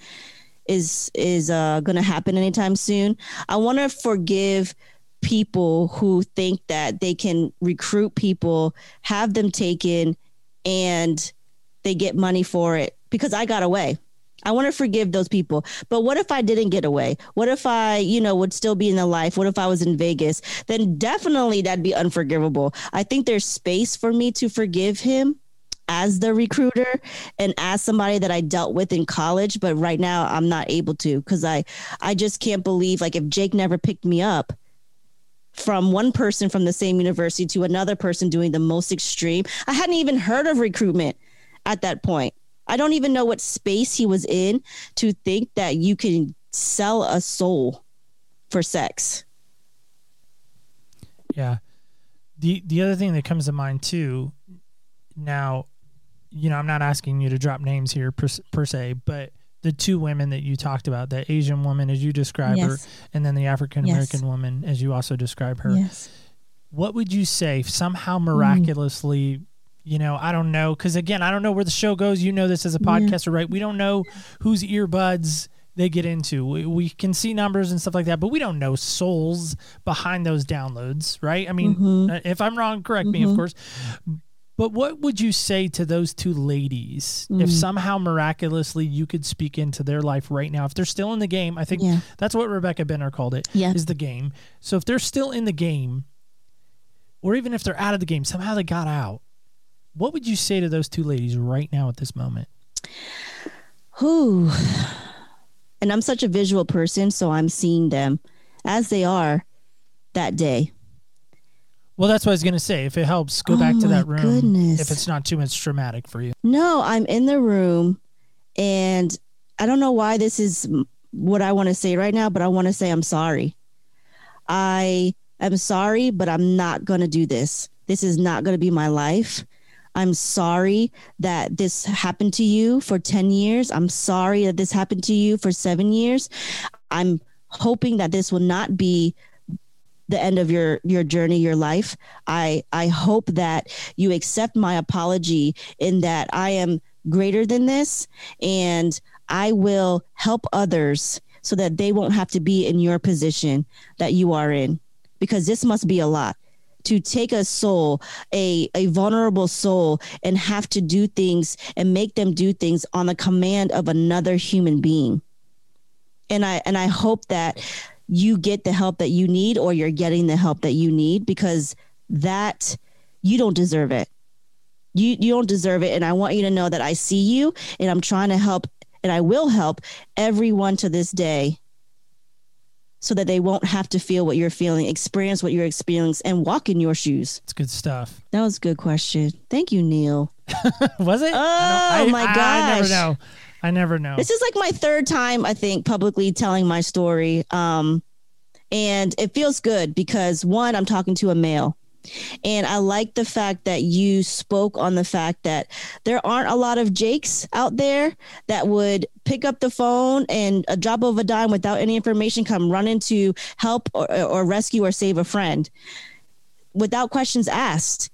is is uh, going to happen anytime soon. I want to forgive people who think that they can recruit people, have them taken, and they get money for it because I got away. I want to forgive those people. But what if I didn't get away? What if I, you know, would still be in the life? What if I was in Vegas? Then definitely that'd be unforgivable. I think there's space for me to forgive him as the recruiter and as somebody that I dealt with in college, but right now I'm not able to cuz I I just can't believe like if Jake never picked me up, from one person from the same university to another person doing the most extreme. I hadn't even heard of recruitment at that point. I don't even know what space he was in to think that you can sell a soul for sex. Yeah. The the other thing that comes to mind too now you know, I'm not asking you to drop names here per, per se, but the two women that you talked about, the Asian woman as you describe yes. her, and then the African American yes. woman as you also describe her. Yes. What would you say somehow miraculously? Mm. You know, I don't know because again, I don't know where the show goes. You know this as a podcaster, yeah. right? We don't know whose earbuds they get into. We, we, can see numbers and stuff like that, but we don't know souls behind those downloads, right? I mean, mm-hmm. Uh, if I'm wrong, correct mm-hmm. me, of mm-hmm. course. But what would you say to those two ladies mm. if somehow miraculously you could speak into their life right now? If they're still in the game, I think yeah. that's what Rebecca Bender called it. Yeah. Is the game. So if they're still in the game, or even if they're out of the game, somehow they got out. What would you say to those two ladies right now at this moment? Who? And I'm such a visual person, so I'm seeing them as they are that day. Well, that's what I was gonna say. If it helps, go back Oh to that room. goodness. If it's not too much traumatic for you. No, I'm in the room and I don't know why this is what I want to say right now, but I want to say I'm sorry. I am sorry, but I'm not going to do this. This is not going to be my life. I'm sorry that this happened to you for 10 years. I'm sorry that this happened to you for seven years. I'm hoping that this will not be the end of your your journey your life. I i hope that you accept my apology in that i am greater than this and i will help others so that they won't have to be in your position that you are in because this must be a lot to take a soul a a vulnerable soul and have to do things and make them do things on the command of another human being. And i and i hope that you get the help that you need or you're getting the help that you need because that you don't deserve it you you don't deserve it and i want you to know that i see you and i'm trying to help and i will help everyone to this day so that they won't have to feel what you're feeling experience what you're experiencing and walk in your shoes It's good stuff. that was a good question thank you neil Was it? Oh, don't- my I, I never gosh. know. I never know. This is like my third time, I think, publicly telling my story. Um, and it feels good because one, I'm talking to a male. And I like the fact that you spoke on the fact that there aren't a lot of Jakes out there that would pick up the phone and a drop of a dime without any information come running to help or, or rescue or save a friend without questions asked.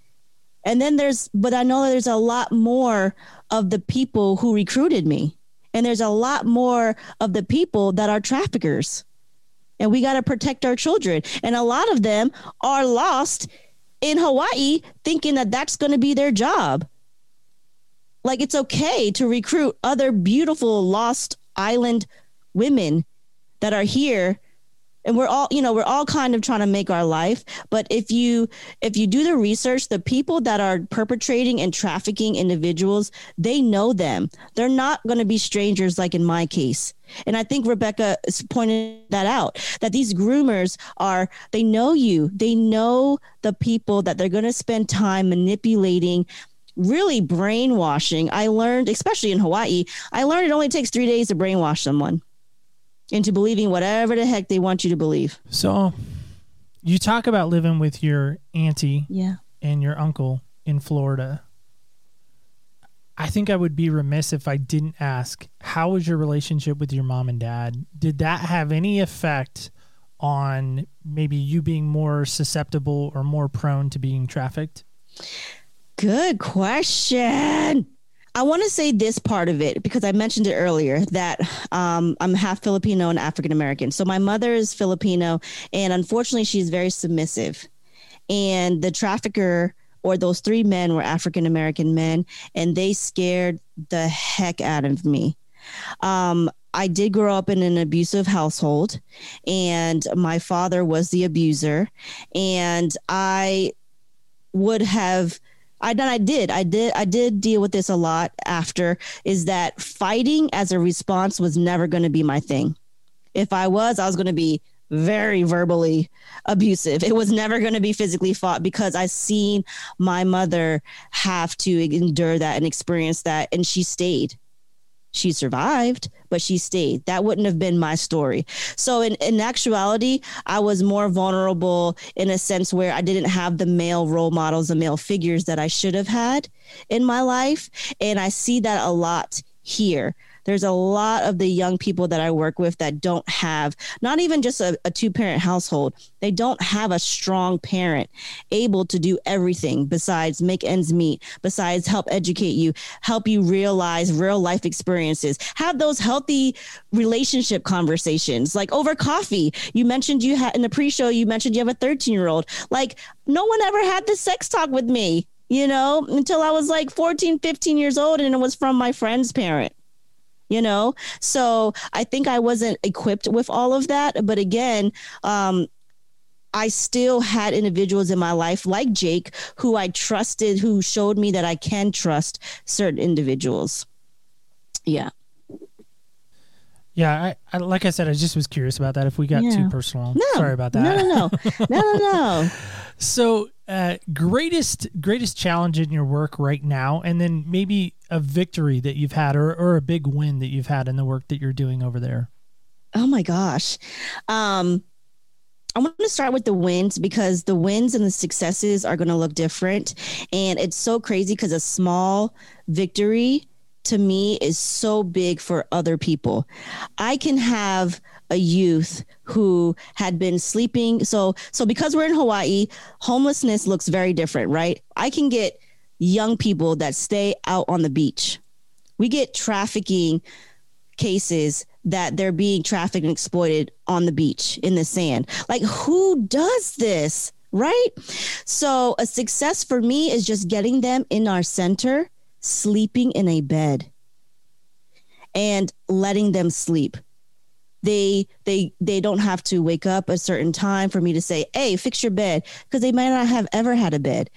And then there's, but I know there's a lot more of the people who recruited me. And there's a lot more of the people that are traffickers. And we got to protect our children. And a lot of them are lost in Hawaii thinking that that's going to be their job. Like it's okay to recruit other beautiful lost island women that are here and we're all you know we're all kind of trying to make our life. But if you if you do the research the people that are perpetrating and trafficking individuals they know them. They're not going to be strangers like in my case. And i think rebecca pointed that out that these groomers are they know you. They know the people that they're going to spend time manipulating really brainwashing. I learned especially in hawaii i learned it only takes three days to brainwash someone into believing whatever the heck they want you to believe. so, you talk about living with your auntie Yeah. and your uncle in Florida. I think I would be remiss if I didn't ask how was your relationship with your mom and dad? Did that have any effect on maybe you being more susceptible or more prone to being trafficked? Good question. I want to say this part of it because I mentioned it earlier that um, I'm half Filipino and African American. So my mother is Filipino, and unfortunately, she's very submissive. And the trafficker or those three men were African American men, and they scared the heck out of me. Um, I did grow up in an abusive household, and my father was the abuser, and I would have I done I did I did I did deal with this a lot after is that fighting as a response was never going to be my thing. If I was, I was going to be very verbally abusive. It was never going to be physically fought because I seen my mother have to endure that and experience that and she stayed. She survived, but she stayed. That wouldn't have been my story. So in, in actuality, I was more vulnerable in a sense where I didn't have the male role models, the male figures that I should have had in my life. And I see that a lot here. There's a lot of the young people that I work with that don't have not even just a, a two parent household. They don't have a strong parent able to do everything besides make ends meet, besides help educate you, help you realize real life experiences, have those healthy relationship conversations like over coffee. You mentioned you had in the pre show, you mentioned you have a 13 year old. Like, no one ever had the sex talk with me, you know, until I was like 14, 15 years old, and it was from my friend's parent you know so i think i wasn't equipped with all of that but again um I still had individuals in my life like Jake who I trusted, who showed me that I can trust certain individuals. Yeah. Yeah, I, I like I said, I just was curious about that. If we got Yeah. too personal, No, sorry about that. No, no, no, no, no, no. So, uh, greatest greatest challenge in your work right now, and then maybe a victory that you've had, or or a big win that you've had in the work that you're doing over there. Oh my gosh. Um, I want to start with the wins because the wins and the successes are going to look different. And it's so crazy because a small victory to me is so big for other people. I can have a youth who had been sleeping. So, so because we're in Hawaii, homelessness looks very different, right? I can get young people that stay out on the beach. We get trafficking cases that they're being trafficked and exploited on the beach in the sand. Like, who does this? Right. So, a success for me is just getting them in our center, sleeping in a bed and letting them sleep. They they they don't have to wake up a certain time for me to say, "Hey, fix your bed," because they might not have ever had a bed.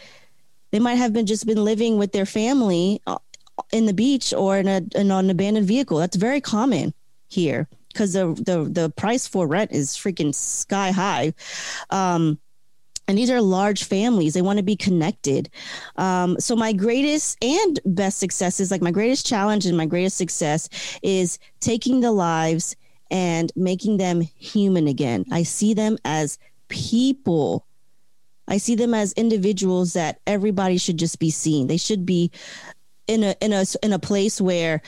They might have been just been living with their family uh, in the beach or in, a, in an abandoned vehicle. That's very common here because the, the the price for rent is freaking sky high. Um, and these are large families. They want to be connected. Um, so my greatest and best successes, like my greatest challenge and my greatest success, is taking the lives and making them human again. I see them as people. I see them as individuals that everybody should just be seen. They should be in a in a in a place where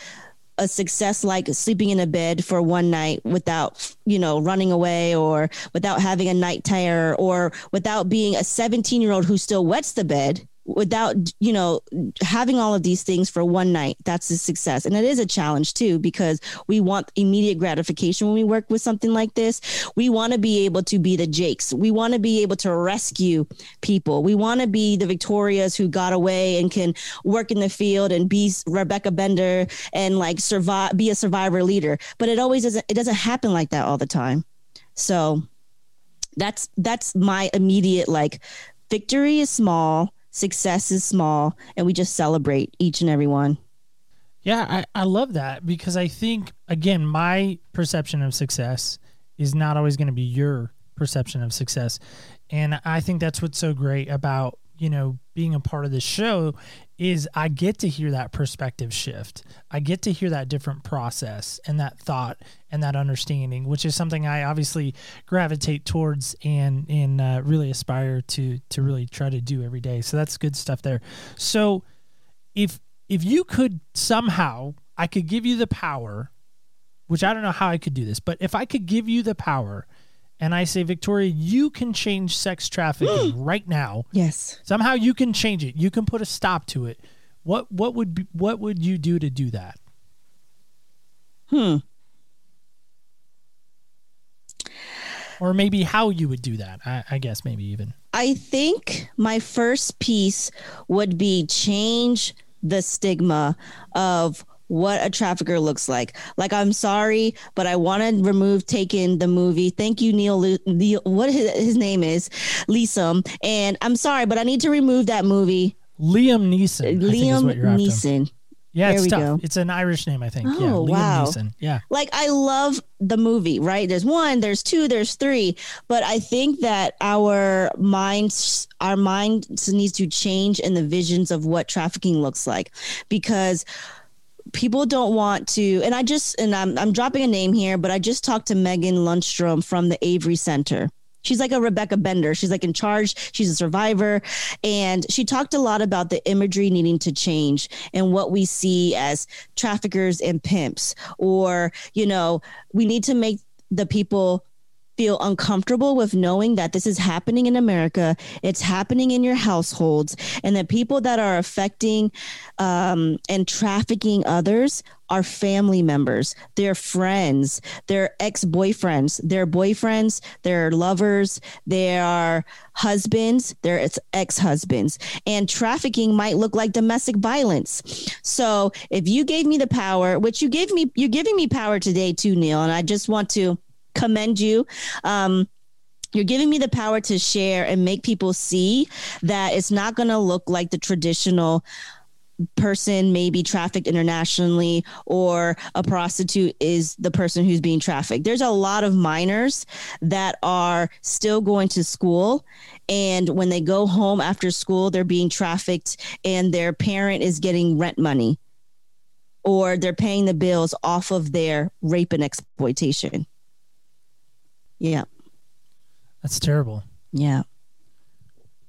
a success like sleeping in a bed for one night without you know running away or without having a night terror or without being a 17 year old who still wets the bed without you know having all of these things for one night that's a success. And it is a challenge too because we want immediate gratification when we work with something like this. We want to be able to be the jakes. We want to be able to rescue people. We want to be the victorias who got away and can work in the field and be rebecca bender and like survive be a survivor leader. But it always doesn't it doesn't happen like that all the time. So that's that's my immediate like victory is small success is small and we just celebrate each and every one Yeah, I, I love that because I think again, my perception of success is not always going to be your perception of success. And I think that's what's so great about, you know, being a part of this show is I get to hear that perspective shift. I get to hear that different process and that thought and that understanding, which is something I obviously gravitate towards and and uh, really aspire to to really try to do every day. So that's good stuff there. So if if you could somehow I could give you the power, which I don't know how I could do this, but if I could give you the power and I say, Victoria, you can change sex trafficking right now. yes Somehow you can change it. You can put a stop to it. What what would be, what would you do to do that? hmm Or maybe how you would do that. I, I guess maybe even. I think my first piece would be change the stigma of what a trafficker looks like. Like, I'm sorry, but I want to remove Taken the movie. Thank you, Neil. Neil what his, his name is, Lisa. And I'm sorry, but I need to remove that movie. Liam Neeson. I think is Liam what you're after. Neeson. Yeah, it's There we tough. go. It's an Irish name, I think. yeah, Oh, Liam wow. Neeson. Yeah. like I love the movie, right? There's one, there's two, there's three, but I think that our minds, our minds needs to change in the visions of what trafficking looks like, because people don't want to. And I just, and I'm I'm dropping a name here, but I just talked to Megan Lundstrom from the Avery Center. She's like a Rebecca Bender. She's like in charge. She's a survivor. And she talked a lot about the imagery needing to change and what we see as traffickers and pimps. Or, you know, we need to make the people feel uncomfortable with knowing that this is happening in America. It's happening in your households. And the people that are affecting um, and trafficking others are family members, their friends, their ex boyfriends, their boyfriends, their lovers, their husbands, their ex husbands. And trafficking might look like domestic violence. So if you gave me the power, which you gave me, you're giving me power today too, Neil, and I just want to commend you. Um, you're giving me the power to share and make people see that it's not going to look like the traditional person may be trafficked internationally or a prostitute is the person who's being trafficked. There's a lot of minors that are still going to school and when they go home after school they're being trafficked and their parent is getting rent money or they're paying the bills off of their rape and exploitation. Yeah. That's terrible. Yeah.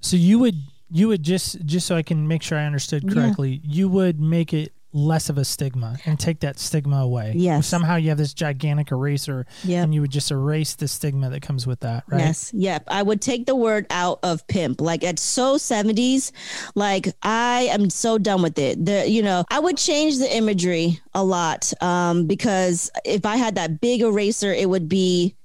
So you would you would just just so I can make sure I understood Yeah. correctly, you would make it less of a stigma and take that stigma away. Yes. Somehow you have this gigantic eraser Yep. and you would just erase the stigma that comes with that, right? Yes. Yep. I would take the word out of pimp. Like it's so 70s. Like I am so done with it. The you know, I would change the imagery a lot. Um, because if I had that big eraser, it would be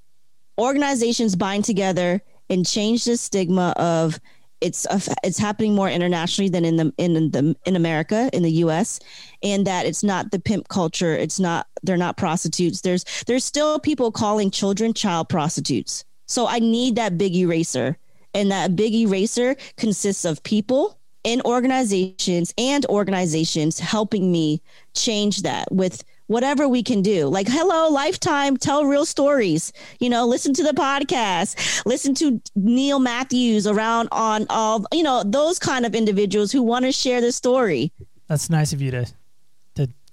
organizations bind together and change the stigma of it's a, it's happening more internationally than in the in the in America in the US and that it's not the pimp culture it's not they're not prostitutes. There's there's still people calling children child prostitutes. So I need that big eraser and that big eraser consists of people in organizations and organizations helping me change that with whatever we can do. Like, hello, Lifetime, tell real stories. You know, listen to the podcast, listen to Neil Matthews around on all, you know, those kind of individuals who want to share the story. That's nice of you to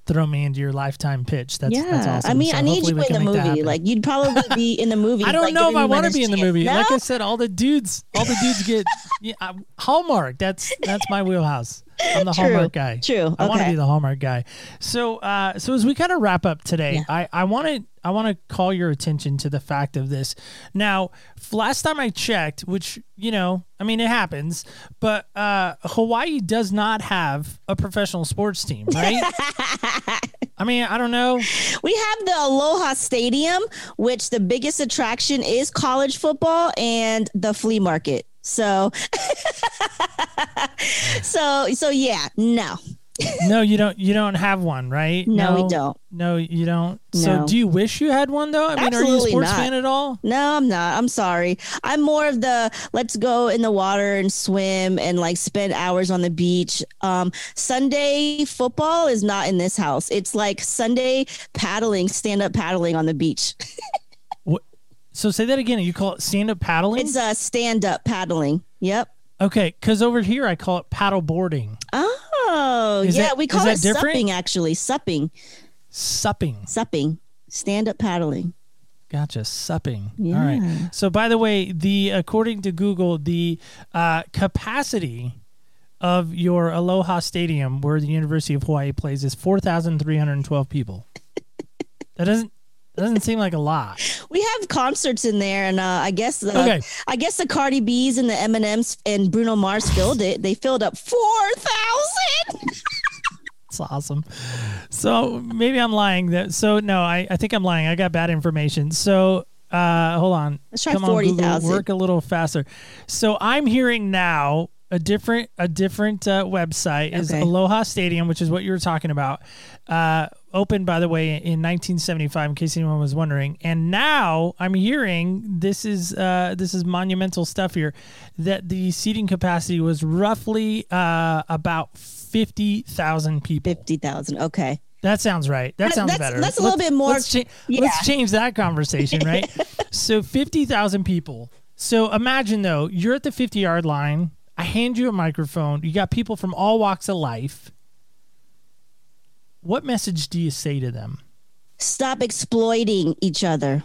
throw me into your lifetime pitch. That's yeah. that's awesome. I mean, So I need you in the can make that movie. Like, you'd probably be in the movie. I don't like, know if I want to be in the movie. No? Like I said, all the dudes, all the dudes get yeah, I- Hallmark. That's that's my wheelhouse. I'm the True, Hallmark guy. true. I want to be the Hallmark guy. So, uh, so as we kind of wrap up today, Yeah. I I want to I want to call your attention to the fact of this. Now, last time I checked, which you know, I mean, it happens, but uh, Hawaii does not have a professional sports team, right? I mean, I don't know. We have the Aloha Stadium, which the biggest attraction is college football and the flea market. So, so, so yeah, no, No, you don't. You don't have one, right? No, we don't. No, you don't. So, No. do you wish you had one though? I mean, are you a sports not. fan at all? no, I'm not. I'm sorry. I'm more of the let's go in the water and swim and like spend hours on the beach. Um, Sunday football is not in this house. It's like Sunday paddling, stand up paddling on the beach. What? So, say that again. You call it stand-up paddling? It's a stand up paddling. Yep. okay, because over here I call it paddle boarding, Oh, Is yeah. that- we call it different? supping, actually. Supping. supping. Supping. Stand up paddling. Gotcha, supping. All Yeah. right. So, by the way, the according to Google, the uh, capacity of your Aloha Stadium, where the University of Hawaii plays, is four thousand three hundred twelve people. that doesn't that doesn't seem like a lot. We have concerts in there, and uh, I guess the Okay. I guess the Cardi B's and the Eminems and Bruno Mars filled it. They filled up four thousand. It's awesome. So maybe I'm lying. That so no, I, I think I'm lying. I got bad information. So uh, hold on. Let's try Come 40,000. Work a little faster. So I'm hearing now a different a different uh, website is Aloha Stadium, which is what you were talking about. Uh, opened by the way in 1975, in case anyone was wondering. And now I'm hearing this is uh, this is monumental stuff here that the seating capacity was roughly uh, about fifty thousand people. Fifty thousand. Okay. That sounds right. That That- sounds that's- better. that's a little bit more- Let's, cha- yeah. let's change that conversation, right? so fifty thousand people. So imagine though, you're at the fifty yard line. I hand you a microphone. You got people from all walks of life. What message do you say to them? Stop exploiting each other.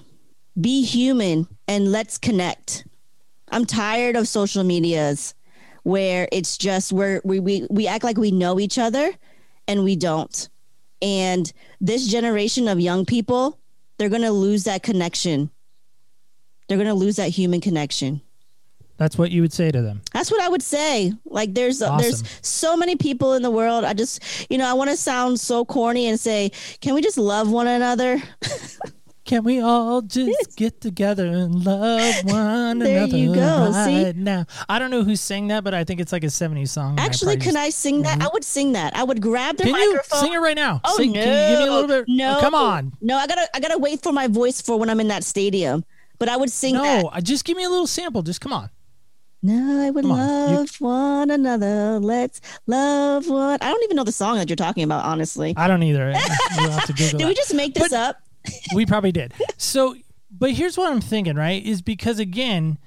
Be human and let's connect. I'm tired of social medias where it's just where we, we, we act like we know each other and we don't. And this generation of young people, they're going to lose that connection. They're going to lose that human connection. That's what you would say to them. That's what I would say. Like there's there's so many people in the world. I just you know I want to sound so corny and say, can we just love one another? Can we all just get together and love one There another you go, see? now? I don't know who sang that, but I think it's like a 70s song. Actually, can I sing that? I would sing that. I would grab the Can you microphone. sing it right now? Oh Sing- no! Can you give me a little bit? No, oh, come on. No, I gotta I gotta wait for my voice for when I'm in that stadium. But I would sing that. No, uh, just give me a little sample. Just come on. No, I would Come on, you- love one another. Let's love one. I don't even know the song that you're talking about, honestly. I don't either. You'll have to Google Did we just make this But- up? we probably did. So, but here's what I'm thinking, right? Is because again,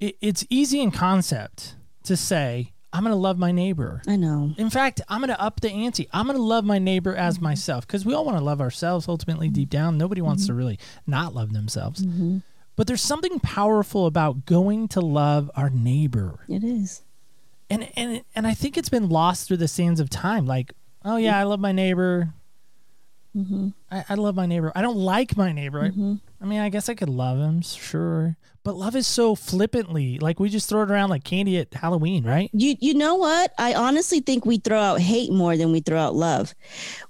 it, it's easy in concept to say, I'm going to love my neighbor. I know. In fact, I'm going to up the ante. I'm going to love my neighbor as Mm-hmm. myself because we all want to love ourselves ultimately deep down. Nobody wants to really not love themselves. Mm-hmm. But there's something powerful about going to love our neighbor. It is. And and and I think it's been lost through the sands of time. Like, oh yeah, I love my neighbor. Mm-hmm. I, I love my neighbor. I don't like my neighbor. I- I, mean, I guess I could love him, sure. But love is so flippantly. Like we just throw it around like candy at Halloween, right? You you know what? I honestly think we throw out hate more than we throw out love.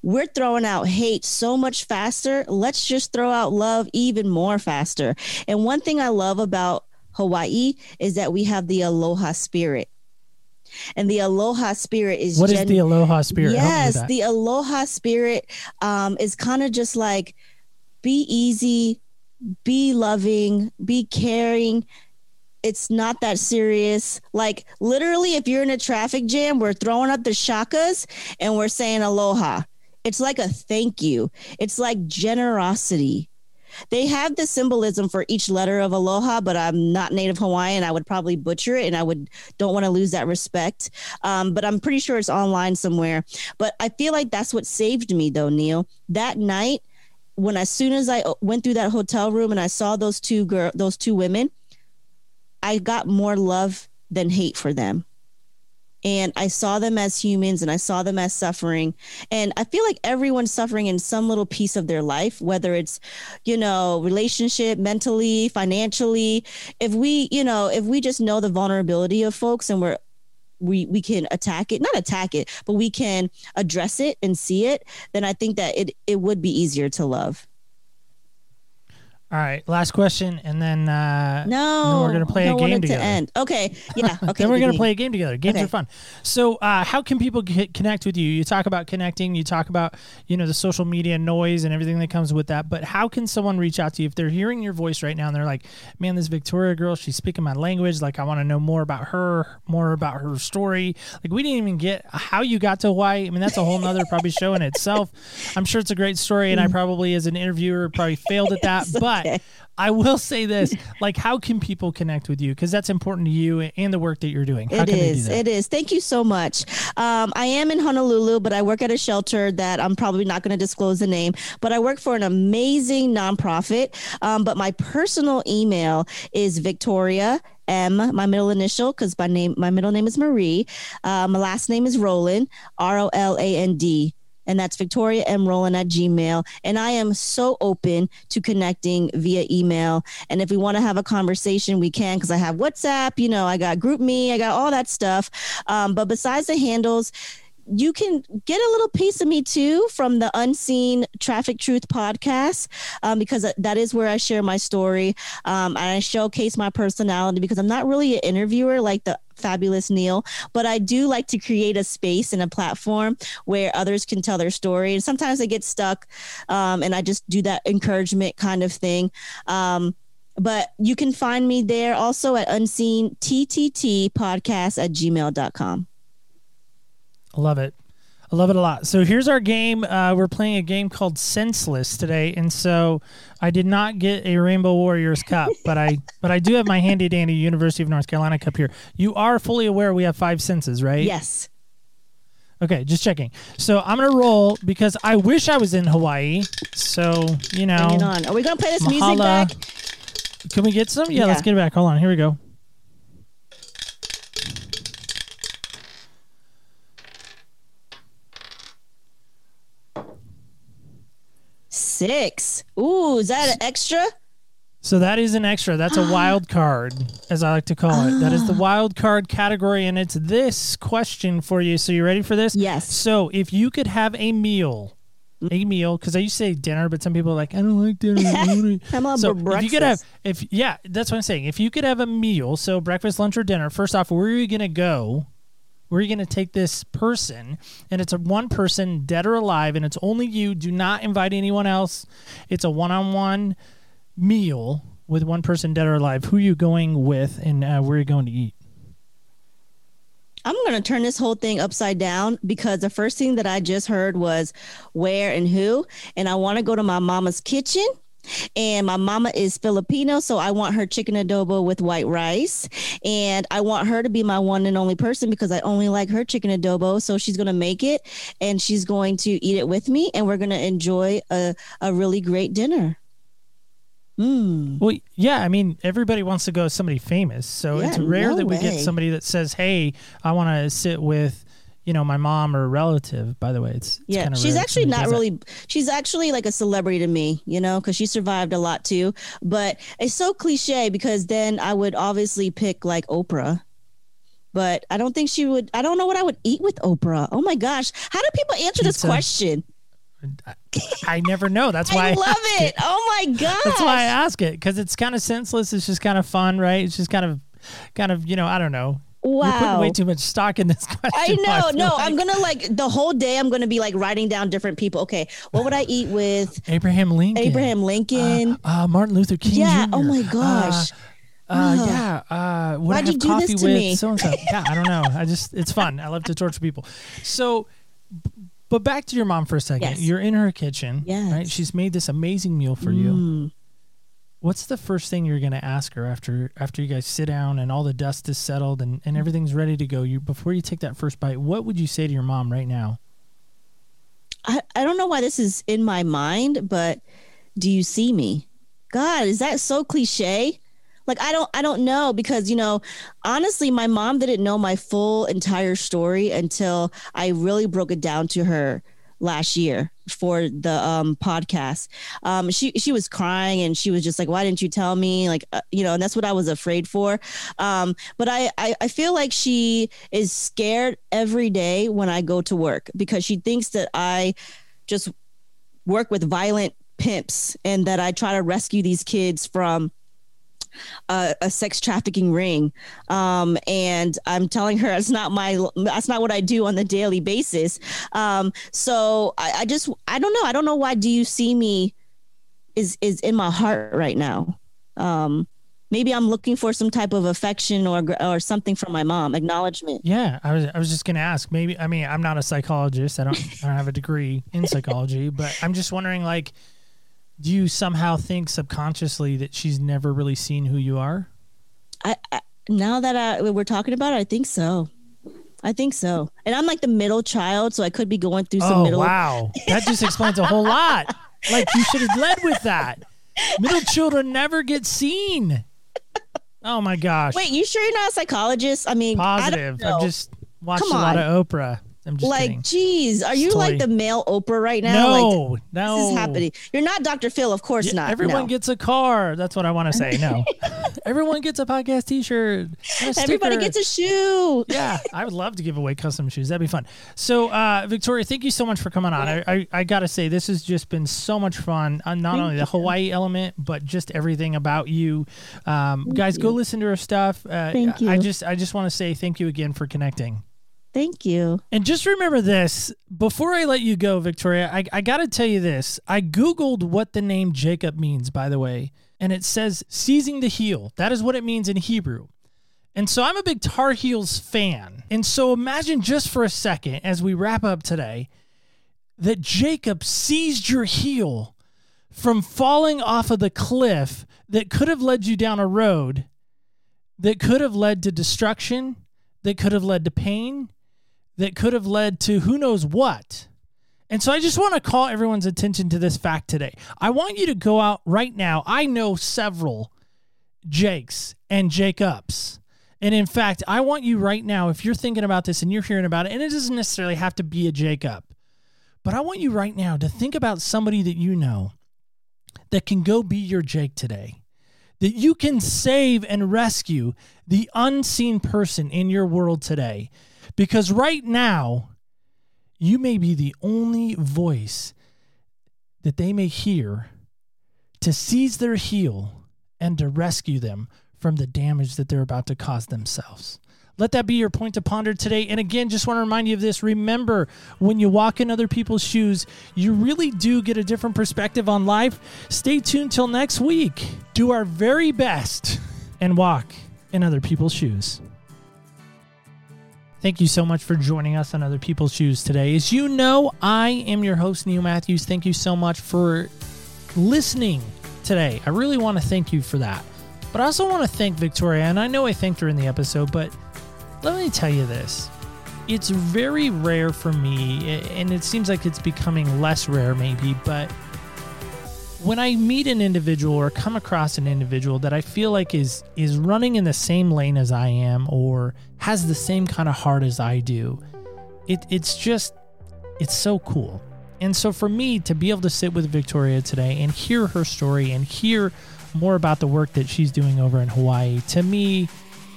We're throwing out hate so much faster. Let's just throw out love even more faster. And one thing I love about Hawaii is that we have the aloha spirit. And the aloha spirit is What is gen- the aloha spirit? Help me with Yes, the aloha spirit um, is kind of just like be easy, be loving, be caring. It's not that serious. Like literally, if you're in a traffic jam, we're throwing up the shakas and we're saying aloha. It's like a thank you. It's like generosity. They have the symbolism for each letter of aloha, but I'm not native Hawaiian. I would probably butcher it, and I would don't want to lose that respect. Um, but I'm pretty sure it's online somewhere. But I feel like that's what saved me, though, Neil. That night, when as soon as I uh, went through that hotel room and I saw those two girl, those two women, I got more love than hate for them. And I saw them as humans and I saw them as suffering. And I feel like everyone's suffering in some little piece of their life, whether it's, you know, relationship, mentally, financially. If we, you know, if we just know the vulnerability of folks and we're we we can attack it, not attack it, but we can address it and see it, then I think that it it would be easier to love. All right, last question, and then uh, No, then we're gonna play a game together. To end. Okay, yeah, okay. then we're gonna play a game together. Games Okay. are fun. So, uh, how can people connect with you? You talk about connecting. You talk about you know the social media noise and everything that comes with that. But how can someone reach out to you if they're hearing your voice right now and they're like, "Man, this Victoria girl, she's speaking my language. Like, I want to know more about her, more about her story. Like, we didn't even get how you got to Hawaii. I mean, that's a whole nother probably show in itself. I'm sure it's a great story, and I probably as an interviewer probably failed at that. But okay. I will say this: like, how can people connect with you? Because that's important to you and the work that you're doing. How It can is. they do that? It is. Thank you so much. Um, I am in Honolulu, but I work at a shelter that I'm probably not going to disclose the name. But I work for an amazing nonprofit. Um, but my personal email is Victoria M, my middle initial, because my name, my middle name is Marie. Uh, my last name is Roland, R O L A N D. And that's Victoria M. Roland at Gmail. And I am so open to connecting via email. And if we want to have a conversation, we can because I have WhatsApp, you know, I got GroupMe, I got all that stuff. Um, but besides the handles, you can get a little piece of me too from the Unseen Traffic Truth podcast um, because that is where I share my story. Um, and I showcase my personality because I'm not really an interviewer like the fabulous Neil, but I do like to create a space and a platform where others can tell their story. And sometimes I get stuck um, and I just do that encouragement kind of thing. Um, but you can find me there also at unseen ttt podcast at gmail.com. I love it. I love it a lot. So here's our game. Uh, we're playing a game called Senseless today, and so I did not get a Rainbow Warriors cup, but I but I do have my handy dandy University of North Carolina cup here. You are fully aware we have five senses, right? Yes. Okay, just checking. So I'm gonna roll because I wish I was in Hawaii. So you know, Bring on. Are we going to play this music back? Can we get some? Yeah, let's get it back. Hold on. Here we go. Six. Ooh, is that an extra? So that is an extra. That's a wild card, as I like to call it. That is the ah. wild card category, and it's this question for you. So you ready for this? Yes. So if you could have a meal, a meal, because I used to say dinner, but some people are like, I don't like dinner. I wanna-" I'm on so breakfast. if you could have, if yeah, that's what I'm saying. If you could have a meal, so breakfast, lunch, or dinner. First off, where are you gonna go? Are you gonna take this person? And it's a one person, dead or alive, and it's only you. Do not invite anyone else. It's a one-on-one meal with one person, dead or alive. Who are you going with, and uh, where are you going to eat? I'm going to turn this whole thing upside down because the first thing that I just heard was where and who. And I want to go to my mama's kitchen. And my mama is Filipino, so I want her chicken adobo with white rice. And I want her to be my one and only person because I only like her chicken adobo. So she's going to make it and she's going to eat it with me. And we're going to enjoy a, a really great dinner. Mm. Well, yeah, I mean, everybody wants to go with somebody famous, so Yeah, it's rare no that we way. get somebody that says, "Hey, I want to sit with, you know, my mom or relative." By the way, it's, it's Yeah, she's actually not does that. really. She's actually like a celebrity to me, you know, because she survived a lot too. But it's so cliche because then I would obviously pick like Oprah. But I don't think she would. I don't know what I would eat with Oprah. Oh my gosh, how do people answer this question? I never know. That's why I love ask it. Oh my god! That's why I ask it because it's kind of senseless. It's just kind of fun, right? It's just kind of, kind of, you know, I don't know. You're putting wow. way too much stock in this question. I know. No, like. I'm gonna like the whole day. I'm gonna be like writing down different people. Okay, what would I eat with Abraham Lincoln. Abraham Lincoln? Uh, Martin Luther King. Yeah, Jr. oh my gosh. Uh, uh, yeah. Uh, would Why'd I you have do coffee this to with me? so and so? Yeah, I don't know. I just it's fun. I love to torture people. So, but back to your mom for a second. Yes. You're in her kitchen. Yes. Right. She's made this amazing meal for you. What's the first thing you're going to ask her after after you guys sit down and all the dust is settled and, and everything's ready to go? You before you take that first bite, what would you say to your mom right now? I, I don't know why this is in my mind, but do you see me? God, is that so cliche? Like I don't I don't know because you know, honestly, my mom didn't know my full entire story until I really broke it down to her last year for the um podcast. Um she she was crying and she was just like why didn't you tell me like uh, you know and that's what I was afraid for. Um but I, I I feel like she is scared every day when I go to work because she thinks that I just work with violent pimps and that I try to rescue these kids from a, a sex trafficking ring. Um, and I'm telling her it's not my that's not what I do on the daily basis. Um, so I, I just I don't know. I don't know why do you see me is is in my heart right now. Um, maybe I'm looking for some type of affection or or something from my mom, acknowledgement. Yeah, I was I was just gonna ask. Maybe I mean I'm not a psychologist. I don't I don't have a degree in psychology, but I'm just wondering like, do you somehow think subconsciously that she's never really seen who you are? I, I now that I, we're talking about it, I think so. I think so. And I'm like the middle child, so I could be going through some Oh middle. wow, that just explains a whole lot. Like you should have led with that. Middle children never get seen. Oh my gosh. Wait, you sure you're not a psychologist? I mean, positive. I don't I've just watched a lot of Oprah. I'm just like, kidding. geez, are you like the male Oprah right now? Like, No, no. this is happening. You're not Dr. Phil, of course Yeah, not. Everyone no. gets a car. That's what I want to say. No, everyone gets a podcast T-shirt. a Everybody gets a shoe. yeah, I would love to give away custom shoes. That'd be fun. So, uh, Victoria, thank you so much for coming on. I, I, I got to say, this has just been so much fun. Uh, not Thank only the you. Hawaii element, but just everything about you. Um, guys, go listen to her stuff. Uh, Thank I just, I just want to say thank you again for connecting. Thank you. And just remember this before I let you go, Victoria, I, I got to tell you this. I Googled what the name Jacob means, by the way, and it says seizing the heel. That is what it means in Hebrew. And so I'm a big Tar Heels fan. And so imagine just for a second as we wrap up today that Jacob seized your heel from falling off of the cliff that could have led you down a road that could have led to destruction, that could have led to pain, that could have led to who knows what. And so I just want to call everyone's attention to this fact today. I want you to go out right now. I know several Jakes and Jacobs. And in fact, I want you right now, if you're thinking about this and you're hearing about it, and it doesn't necessarily have to be a Jacob, but I want you right now to think about somebody that you know that can go be your Jake today, that you can save and rescue the unseen person in your world today. Because right now, you may be the only voice that they may hear to seize their heel and to rescue them from the damage that they're about to cause themselves. Let that be your point to ponder today. And again, just want to remind you of this. Remember, when you walk in other people's shoes, you really do get a different perspective on life. Stay tuned till next week. Do our very best and walk in other people's shoes. Thank you so much for joining us on Other People's Shoes today. As you know, I am your host, Neil Matthews. Thank you so much for listening today. I really want to thank you for that. But I also want to thank Victoria, and I know I thanked her in the episode, but let me tell you this. It's very rare for me, and it seems like it's becoming less rare maybe, but when I meet an individual or come across an individual that I feel like is is running in the same lane as I am or has the same kind of heart as I do, it it's just it's so cool. And so for me to be able to sit with Victoria today and hear her story and hear more about the work that she's doing over in Hawaii, to me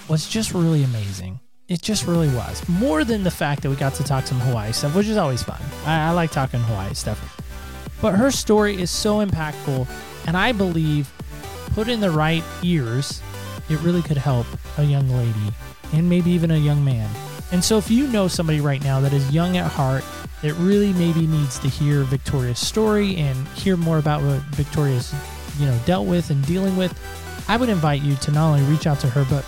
was just really amazing. It just really was. More than the fact that we got to talk some Hawaii stuff, which is always fun. I, I like talking Hawaii stuff. But her story is so impactful, and I believe put in the right ears, it really could help a young lady and maybe even a young man. And so, if you know somebody right now that is young at heart, that really maybe needs to hear Victoria's story and hear more about what Victoria's, you know, dealt with and dealing with, I would invite you to not only reach out to her, but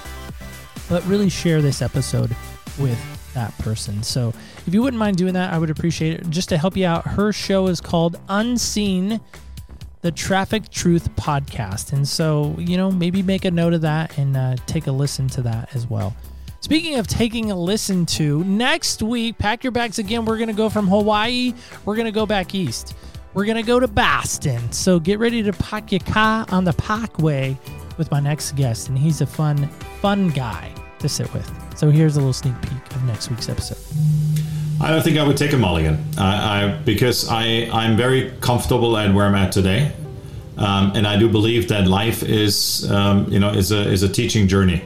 but really share this episode with that person. So if you wouldn't mind doing that, I would appreciate it. Just to help you out, her show is called Unseen, the Traffic Truth Podcast. And so, you know, maybe make a note of that and uh, take a listen to that as well. Speaking of taking a listen to, next week, pack your bags again. We're going to go from Hawaii, we're going to go back east. We're going to go to Boston. So get ready to pack your car on the parkway with my next guest. And he's a fun, fun guy to sit with. So here's a little sneak peek of next week's episode. I don't think I would take a mulligan I, I, because I, I'm very comfortable at where I'm at today. Um, and I do believe that life is, um, you know, is a, is a teaching journey.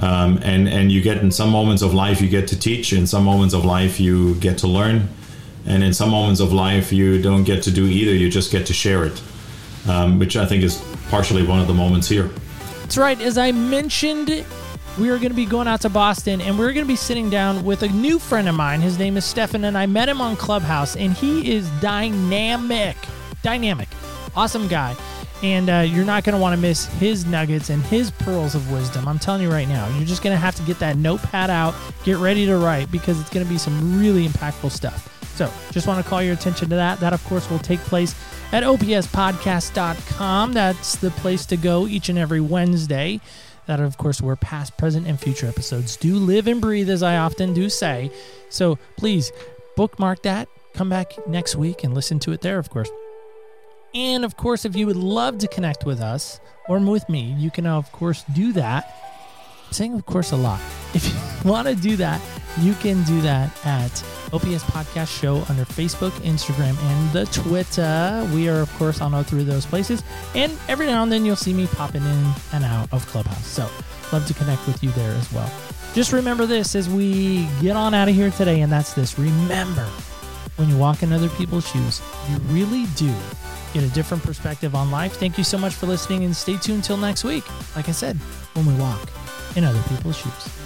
Um, and, and you get in some moments of life you get to teach, in some moments of life you get to learn, and in some moments of life you don't get to do either, you just get to share it, um, which I think is partially one of the moments here. That's right. As I mentioned we are going to be going out to Boston and we're going to be sitting down with a new friend of mine. His name is Stefan, and I met him on Clubhouse, and he is dynamic. Dynamic. Awesome guy. And uh, you're not going to want to miss his nuggets and his pearls of wisdom. I'm telling you right now, you're just going to have to get that notepad out, get ready to write, because it's going to be some really impactful stuff. So just want to call your attention to that. That, of course, will take place at opspodcast.com. That's the place to go each and every Wednesday. That, of course, where past, present, and future episodes do live and breathe, as I often do say. So please bookmark that. Come back next week and listen to it there, of course. And of course, if you would love to connect with us or with me, you can, of course, do that. Saying, of course, a lot. If you want to do that, you can do that at OPS Podcast Show under Facebook, Instagram, and the Twitter. We are, of course, on all three of those places. And every now and then you'll see me popping in and out of Clubhouse. So, love to connect with you there as well. Just remember this as we get on out of here today, and that's this. Remember, when you walk in other people's shoes, you really do get a different perspective on life. Thank you so much for listening, and stay tuned till next week. Like I said, when we walk in other people's shoes.